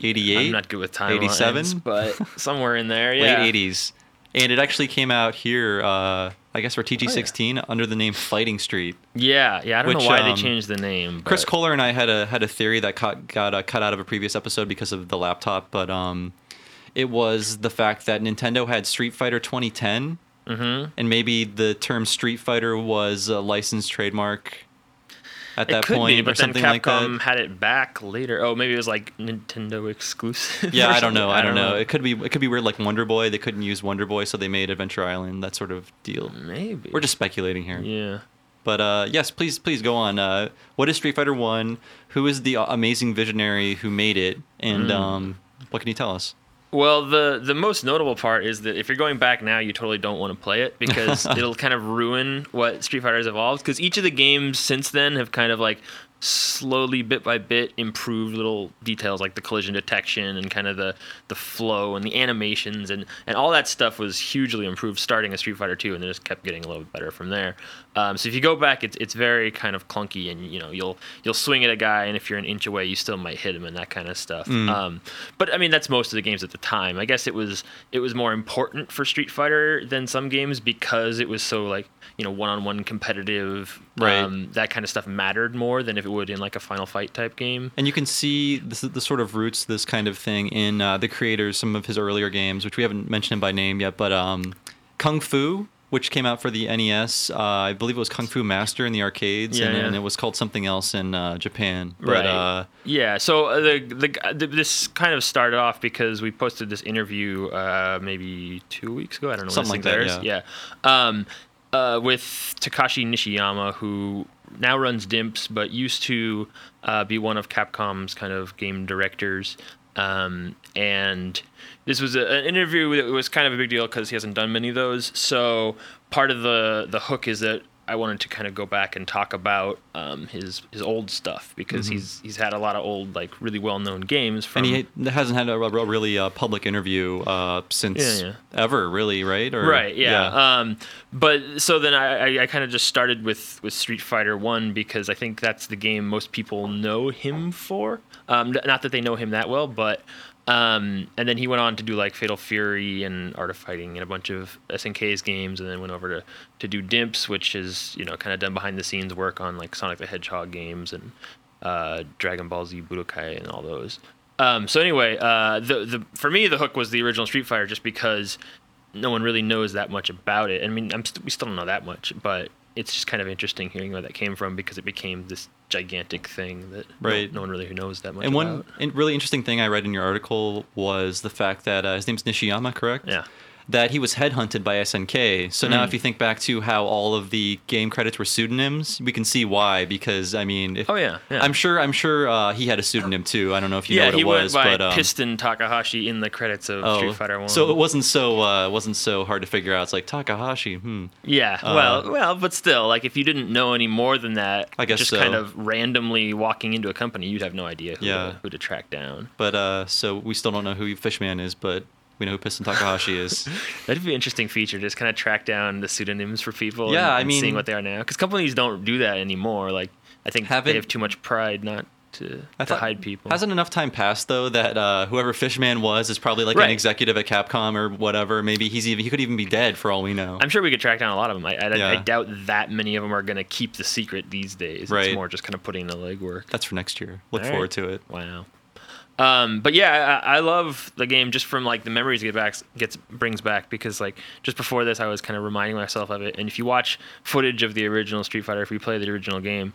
88? I'm not good with timelines, 87? but somewhere in there, yeah. late eighties, and it actually came out here. Uh, I guess for TG sixteen under the name Fighting Street. Yeah, yeah. I don't Which, know why um, they changed the name. Chris Kohler and I had a had a theory that cut, got uh, cut out of a previous episode because of the laptop, but um, it was the fact that Nintendo had Street Fighter 2010, Mhm. and maybe the term Street Fighter was a licensed trademark at that point be, or but then something like Capcom that. had it back later. Oh, maybe it was like Nintendo exclusive. Yeah, I don't know. something. I don't know. It could be it could be weird like Wonder Boy. They couldn't use Wonder Boy, so they made Adventure Island. That sort of deal. Maybe. We're just speculating here. Yeah. But uh, yes, please, please go on. Uh, what is Street Fighter One? Who is the amazing visionary who made it? And Mm. um, what can you tell us? Well, the the most notable part is that if you're going back now, you totally don't want to play it because it'll kind of ruin what Street Fighter has evolved. Because each of the games since then have kind of like slowly, bit by bit, improved little details like the collision detection and kind of the the flow and the animations and and all that stuff was hugely improved starting at Street Fighter 2, and it just kept getting a little bit better from there. Um, so if you go back, it's it's very kind of clunky, and you know you'll you'll swing at a guy, and if you're an inch away, you still might hit him and that kind of stuff. Um, but I mean that's most of the games at the time. I guess it was it was more important for Street Fighter than some games because it was so like you know one on one competitive. Right. Um, that kind of stuff mattered more than if it would in like a Final Fight type game. And you can see the, the sort of roots, this kind of thing, in uh, the creators, some of his earlier games, which we haven't mentioned him by name yet, but um, Kung Fu, which came out for the NES. Uh, I believe it was Kung Fu Master in the arcades, Yeah, and, yeah. and it was called something else in uh, Japan. But, Uh, yeah. So uh, the, the this kind of started off because we posted this interview uh, maybe two weeks ago. I don't know. Something like that, airs. Yeah. Um, uh, with Takashi Nishiyama, who now runs Dimps, but used to uh, be one of Capcom's kind of game directors. Um, and this was a, an interview that was kind of a big deal because he hasn't done many of those. So part of the the hook is that I wanted to kind of go back and talk about um, his his old stuff because he's he's had a lot of old like really well known games from and he hasn't had a, a really uh, public interview uh, since Yeah, yeah. ever, really, right? Or, right yeah, Um, but so then i, I, I kind of just started with with street fighter 1 because i think that's the game most people know him for um, not that they know him that well but um, and then he went on to do like fatal fury and art of fighting and a bunch of snk's games and then went over to to do dimps which is you know kind of done behind the scenes work on like sonic the hedgehog games and uh, dragon ball z budokai and all those um, so anyway, uh, the the for me the hook was the original Street Fighter just because no one really knows that much about it. I mean, st- we still don't know that much, but it's just kind of interesting hearing where that came from because it became this gigantic thing that no- Right. no, one really knows that much And one about. in- really interesting thing I read in your article was the fact that uh, his name's Nishiyama, correct? Yeah. That he was headhunted by SNK. So now, if you think back to how all of the game credits were pseudonyms, we can see why. Because I mean, if, Oh, yeah, yeah. I'm sure. I'm sure uh, he had a pseudonym too. I don't know if you know what he it was, but um, Piston Takahashi in the credits of oh, Street Fighter One. So it wasn't so uh, wasn't so hard to figure out. It's like Takahashi. Hmm. Yeah, Uh, well, well, but still, like if you didn't know any more than that, I guess just so. kind of randomly walking into a company, you'd have no idea who, Yeah. to, who to track down. But uh, so we still don't know who Fishman is, but we know who Piston Takahashi is. That'd be an interesting feature, just kind of track down the pseudonyms for people. Yeah, and, I mean- seeing what they are now, because companies don't do that anymore. Like I think they have too much pride not to, I to thought- hide people. Hasn't enough time passed though that uh, whoever Fishman was is probably like an executive at Capcom or whatever. Maybe he's even he could even be dead for all we know. I'm sure we could track down a lot of them. I, I, Yeah. I doubt that many of them are going to keep the secret these days. Right. It's more just kind of putting in the legwork. That's for next year. Look All right. forward to it. Wow. Um, but yeah, I, I love the game just from like the memories it get back gets brings back because like just before this I was kind of reminding myself of it. And if you watch footage of the original Street Fighter, if you play the original game,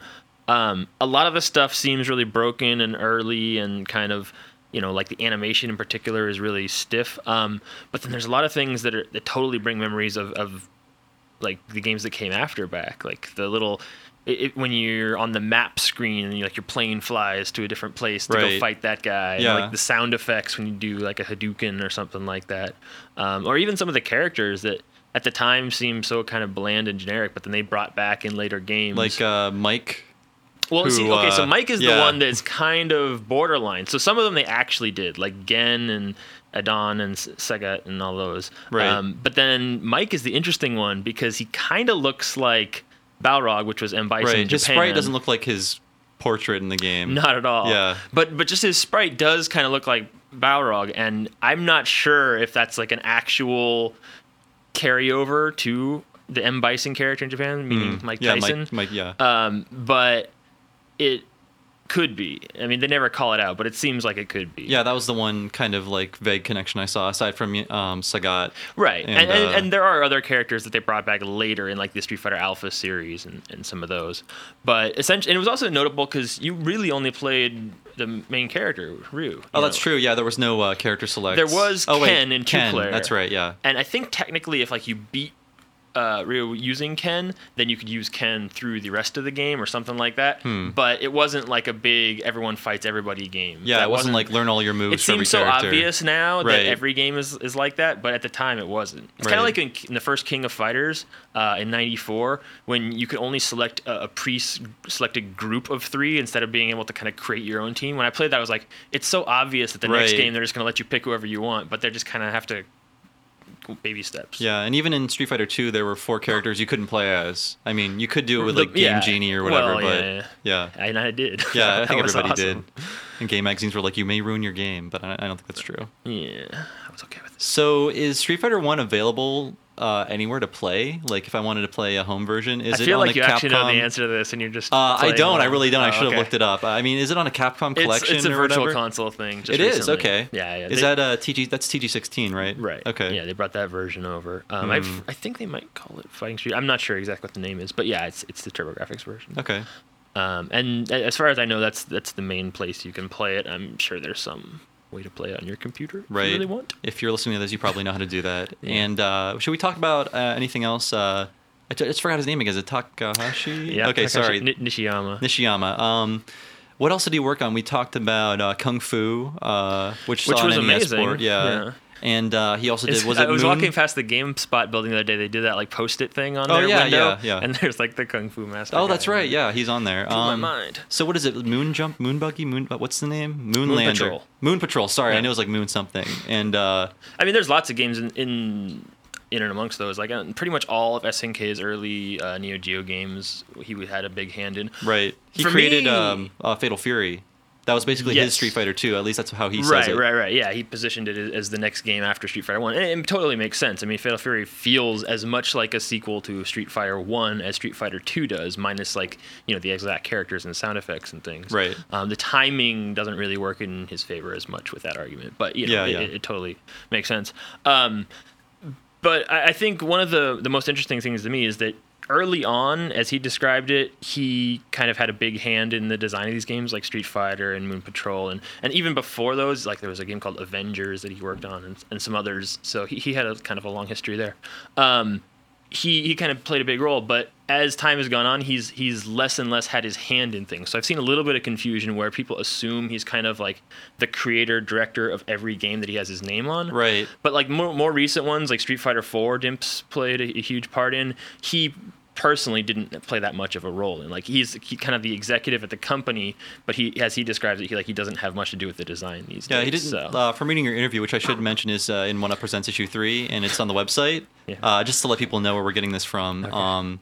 um, a lot of the stuff seems really broken and early and kind of you know like the animation in particular is really stiff. Um, but then there's a lot of things that are that totally bring memories of, of like the games that came after back, like the little. It, it- when you're on the map screen and you like your plane flies to a different place to go fight that guy, and, Yeah. like the sound effects when you do like a Hadouken or something like that, um, or even some of the characters that at the time seemed so kind of bland and generic, but then they brought back in later games. Like uh, Mike. Well, who, see, okay, so uh, Mike is yeah. the one that's kind of borderline. So some of them they actually did, like Gen and Adon and S- Sagat and all those. Right. Um, but then Mike is the interesting one because he kind of looks like Balrog, which was M Bison Right. in His Japan. sprite doesn't look like his portrait in the game. Not at all. Yeah. But but just his sprite does kind of look like Balrog, and I'm not sure if that's like an actual carryover to the M Bison character in Japan, meaning Mike Hmm. yeah, Tyson. Mike. Mike. Yeah. Um, but it could be. I mean, they never call it out, but it seems like it could be. yeah, that was the one kind of like vague connection I saw aside from um, Sagat. Right. And, And, and, uh, and there are other characters that they brought back later in like the Street Fighter Alpha series and, and some of those. But essentially, and it was also notable because you really only played the main character, Ryu. Oh, that's true. Yeah, there was no uh, character select. There was oh, wait, Ken in two Ken, player. That's right. Yeah. And I think technically, if like you beat uh, using Ken, then you could use Ken through the rest of the game or something like that. But it wasn't like a big everyone fights everybody game. Hmm. Yeah, That it wasn't, like learn all your moves. It for every seems so character. obvious now Right. that every game is, is like that, but at the time it wasn't. It's kind of like in, in the first King of Fighters uh, in '94 when you could only select a, a pre-selected group of three instead of being able to kind of create your own team. When I played that, I was like, it's so obvious that the next game they're just going to let you pick whoever you want, but they're just kind of have to baby steps. Yeah, and even in Street Fighter 2, there were four characters you couldn't play as. I mean, you could do it with like Game yeah. Genie or whatever, Well, but yeah, yeah. And I did. Yeah, I think everybody awesome. did. And game magazines were like, "You may ruin your game," but I, I don't think that's true. Yeah, I was okay with it. So, is Street Fighter One available uh, anywhere to play? Like, if I wanted to play a home version, is I it feel on like a you Capcom? actually know the answer to this, and you're just. Uh, I don't. I really don't. I Oh, should have okay. looked it up. I mean, is it on a Capcom collection it's a or virtual whatever? console thing. Just It is recently. okay. Yeah, yeah. Is They- that a TG? That's TG16, right? Right. Okay. Yeah, they brought that version over. Um, I've, I think they might call it Fighting Street. I'm not sure exactly what the name is, but yeah, it's it's the TurboGrafx version. Okay. Um, and as far as I know, that's that's the main place you can play it. I'm sure there's some way to play it on your computer if Right. you really want. If you're listening to this, you probably know how to do that. And uh, should we talk about uh, anything else? Uh, I just forgot his name again. Is it Takahashi? Yeah. Okay, Takashi sorry. Ni- Nishiyama. Nishiyama. Um, what else did he work on? We talked about uh, Kung Fu, uh, which, Which saw was amazing. Yeah. yeah. And uh, he also did. It's- Was it I was Moon? walking past the GameSpot building the other day. They did that like post-it thing on Oh, their yeah, window, yeah, yeah. and there's like the kung fu master. Oh, that's right. Yeah, he's on there. Blew my Um, mind. So what is it? Moon jump, moon buggy, moon. What's the name? Moon. Patrol. Moon Patrol. Sorry, I know it was like Moon something. And uh, I mean, there's lots of games in in, in and amongst those. Like uh, pretty much all of SNK's early uh, Neo Geo games, he had a big hand in. right, he For created me- um, uh, Fatal Fury. That was basically his Street Fighter 2. At least that's how he right, says it. right, right. Right. Yeah, he positioned it as- the next game after Street Fighter One, and it totally makes sense. I mean, Fatal Fury feels as much like a sequel to Street Fighter One as Street Fighter Two does, minus like you know the exact characters and sound effects and things. Right. Um, the timing doesn't really work in his favor as much with that argument, but you know, Yeah, it, yeah. It, it totally makes sense. Um, but I, I think one of the the most interesting things to me is that early on, as he described it, he kind of had a big hand in the design of these games, like Street Fighter and Moon Patrol, and and even before those, like there was a game called Avengers that he worked on, and, and some others. So he, he had a kind of a long history there. Um, he he kind of played a big role, but as time has gone on, he's he's less and less had his hand in things. So I've seen a little bit of confusion where people assume he's kind of like the creator director of every game that he has his name on. Right. But like more more recent ones, like Street Fighter Four, Dimps played a, a huge part in. He personally didn't play that much of a role in. Like he's he kind of the executive at the company, but he as he describes it, he like he doesn't have much to do with the design these Yeah, days. he didn't. So. Uh, from reading your interview, which I should mention is uh, in One Up Presents issue three, and it's on the website. Yeah. Uh, just to let people know where we're getting this from. Um,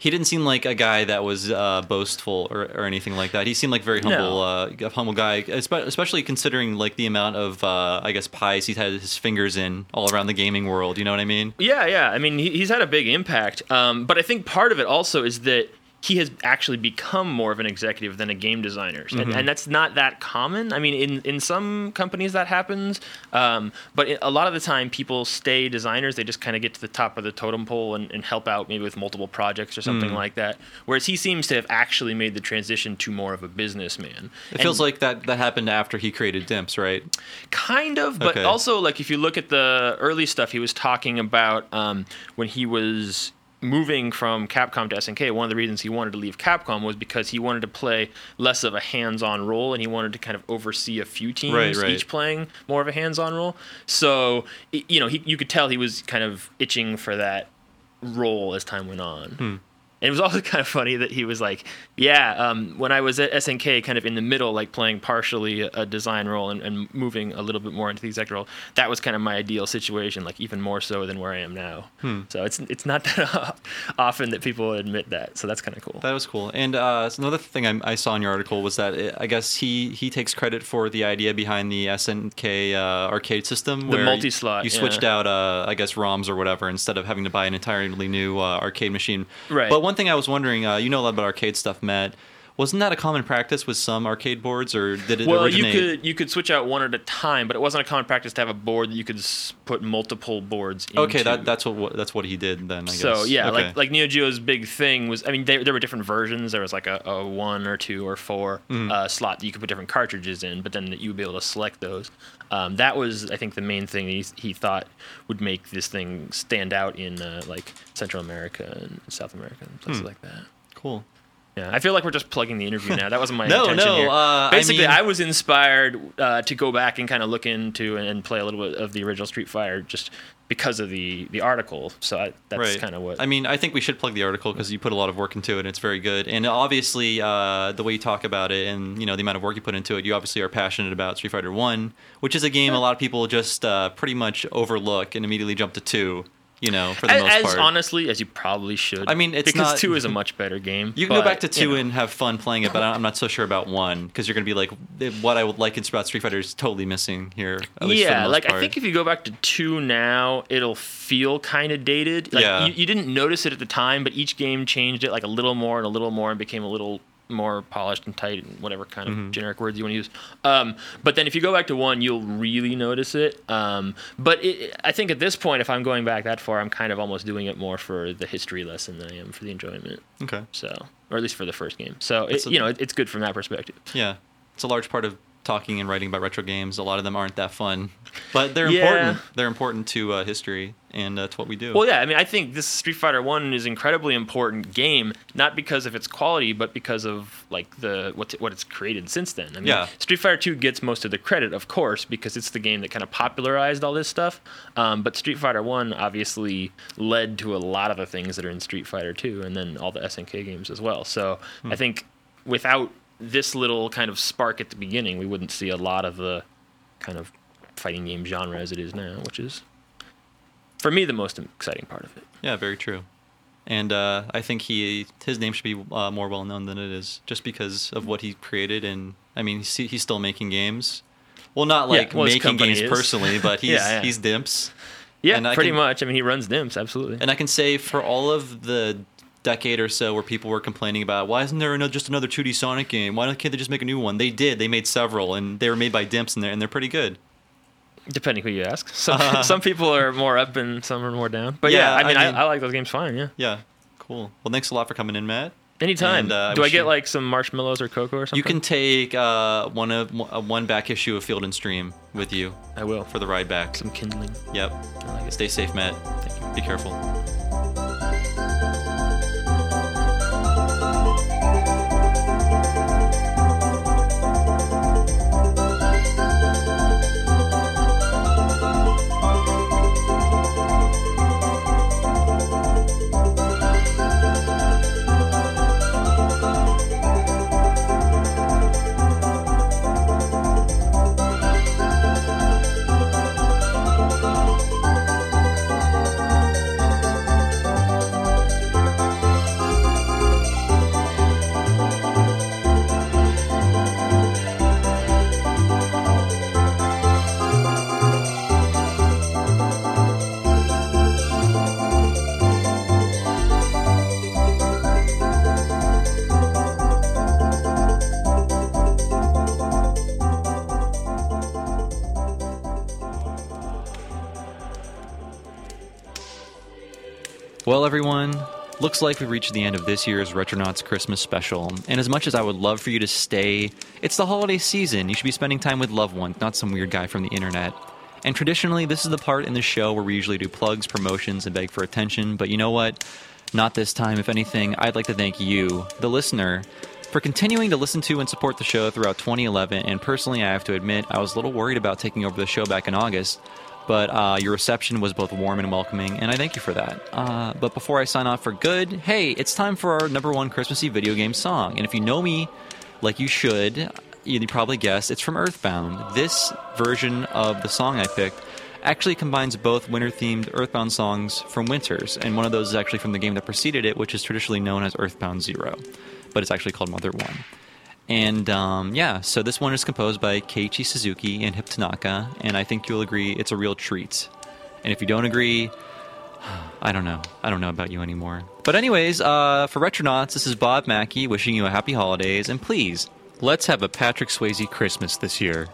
he didn't seem like a guy that was uh, boastful or, or anything like that. He seemed like a very humble, No. uh, a humble guy, especially considering like the amount of, uh, I guess, pies he's had his fingers in all around the gaming world. You know what I mean? Yeah, yeah. I mean, he, he's had a big impact. Um, but I think part of it also is that he has actually become more of an executive than a game designer, and, and that's not that common. I mean, in in some companies that happens, um, but a lot of the time people stay designers. They just kind of get to the top of the totem pole and, and help out maybe with multiple projects or something like that. Whereas he seems to have actually made the transition to more of a businessman. It feels like that that happened after he created Dimps, right? kind of but Okay. also like if you look at the early stuff he was talking about um, when he was moving from capcom to snk one of the reasons he wanted to leave capcom was because he wanted to play less of a hands-on role and he wanted to kind of oversee a few teams Right, right. each playing more of a hands-on role so you know he, you could tell he was kind of itching for that role as time went on Hmm. And it was also kind of funny that he was like, "Yeah, um, when I was at SNK, kind of in the middle, like playing partially a, a design role and, and moving a little bit more into the exec role, that was kind of my ideal situation, like even more so than where I am now. Hmm. So it's it's not that often that people admit that, so that's kind of cool. That was cool. And uh, another thing I, I saw in your article was that it, I guess he he takes credit for the idea behind the SNK uh, arcade system, The where multi-slot, You switched yeah. out, uh, I guess, ROMs or whatever instead of having to buy an entirely new uh, arcade machine. Right. But one thing I was wondering, uh, you know a lot about arcade stuff, Matt. Wasn't that a common practice with some arcade boards, or did it well, originate? you could you could switch out one at a time, but it wasn't a common practice to have a board that you could put multiple boards. Into. Okay, that, that's what that's what he did then. I guess. So yeah, okay. like like Neo Geo's big thing was, I mean, there, there were different versions. There was like a, a one or two or 4 Mm-hmm. uh, slot that you could put different cartridges in, but then you would be able to select those. Um, that was, I think, the main thing he, he thought would make this thing stand out in uh, like Central America and South America and places like that. cool. Yeah, I feel like we're just plugging the interview now. That wasn't my No, intention no, here. uh, I Basically, mean- I, was inspired uh, to go back and kind of look into and, and play a little bit of the original Street Fighter just because of the the article. So I, that's right. kind of what. I mean. I think we should plug the article because you put a lot of work into it. and It's very good, and obviously uh, the way you talk about it and you know the amount of work you put into it, you obviously are passionate about Street Fighter One, which is a game a lot of people just uh, pretty much overlook and immediately jump to two. You know, for the as, most as part. honestly as you probably should. I mean, it's because not- two is a much better game. You can go back to two you know. and have fun playing it, but I'm not so sure about one because you're going to be like, what I would like about Street Fighter is totally missing here. At least for the yeah, like part. I think if you go back to two now, it'll feel kind of dated. Like, Yeah. you, you didn't notice it at the time, but each game changed it like a little more and a little more and became a little more polished and tight and whatever kind of Mm-hmm. generic words you want to use. Um, but then if you go back to one, you'll really notice it. Um, but it, I think at this point, if I'm going back that far, I'm kind of almost doing it more for the history lesson than I am for the enjoyment. okay. So, or at least for the first game. So, it, It's a- you know, it, it's good from that perspective. Yeah, it's a large part of talking and writing about retro games. A lot of them aren't that fun, but they're Yeah. important. They're important to uh, history and uh, to what we do. Well, yeah, I mean, I think this Street Fighter One is incredibly important game, not because of its quality, but because of like the what what it's created since then. I mean, Yeah. Street Fighter Two gets most of the credit, of course, because it's the game that kind of popularized all this stuff. Um, but Street Fighter One obviously led to a lot of the things that are in Street Fighter Two, and then all the SNK games as well. So Hmm. I think without this little kind of spark at the beginning, we wouldn't see a lot of the kind of fighting game genre as it is now, which is for me the most exciting part of it. yeah, very true. And uh, I think he his name should be uh, more well known than it is, just because of what he created. And I mean, he's, he's still making games. Well, not Yeah, like well, making games is. personally, but he's Yeah, yeah. he's Dimps. Yeah, And pretty can- much. I mean, he runs Dimps, absolutely. And I can say for all of the decade or so where people were complaining about why isn't there another, just another 2D Sonic game? Why can't they just make a new one? They did. They made several, and they were made by Dimps, and they're and they're pretty good. Depending who you ask. Some some people are more up and some are more down. But yeah, Yeah, I mean, I I, mean- I, like those games fine. Yeah. Yeah, Cool. Well, thanks a lot for coming in, Matt. Anytime. And, uh, Do I get you- like some marshmallows or cocoa or something? You can take uh, one of uh, one back issue of Field and Stream with you I will. for the ride back. Some kindling. Yep. I like it. Stay safe, Matt. Thank you. Be careful. Well, everyone, looks like we've reached the end of this year's Retronauts Christmas special. And as much as I would love for you to stay, it's the holiday season. You should be spending time with loved ones, not some weird guy from the internet. And traditionally, this is the part in the show where we usually do plugs, promotions, and beg for attention. But you know what? Not this time. If anything, I'd like to thank you, the listener, for continuing to listen to and support the show throughout 2011. And personally, I have to admit, I was a little worried about taking over the show back in August but uh, your reception was both warm and welcoming, and I thank you for that. Uh, but before I sign off for good, hey, it's time for our number one Christmassy video game song. And if you know me like you should, you probably guessed it's from Earthbound. This version of the song I picked actually combines both winter themed Earthbound songs from Winters, and one of those is actually from the game that preceded it, which is traditionally known as Earthbound Zero, but it's actually called Mother One. And um, yeah, so this one is composed by Keiichi Suzuki and Hip Tanaka, and I think you'll agree it's a real treat. And if you don't agree, I don't know. I don't know about you anymore. But anyways, uh, for Retronauts, this is Bob Mackey wishing you a happy holidays, and please, let's have a Patrick Swayze Christmas this year.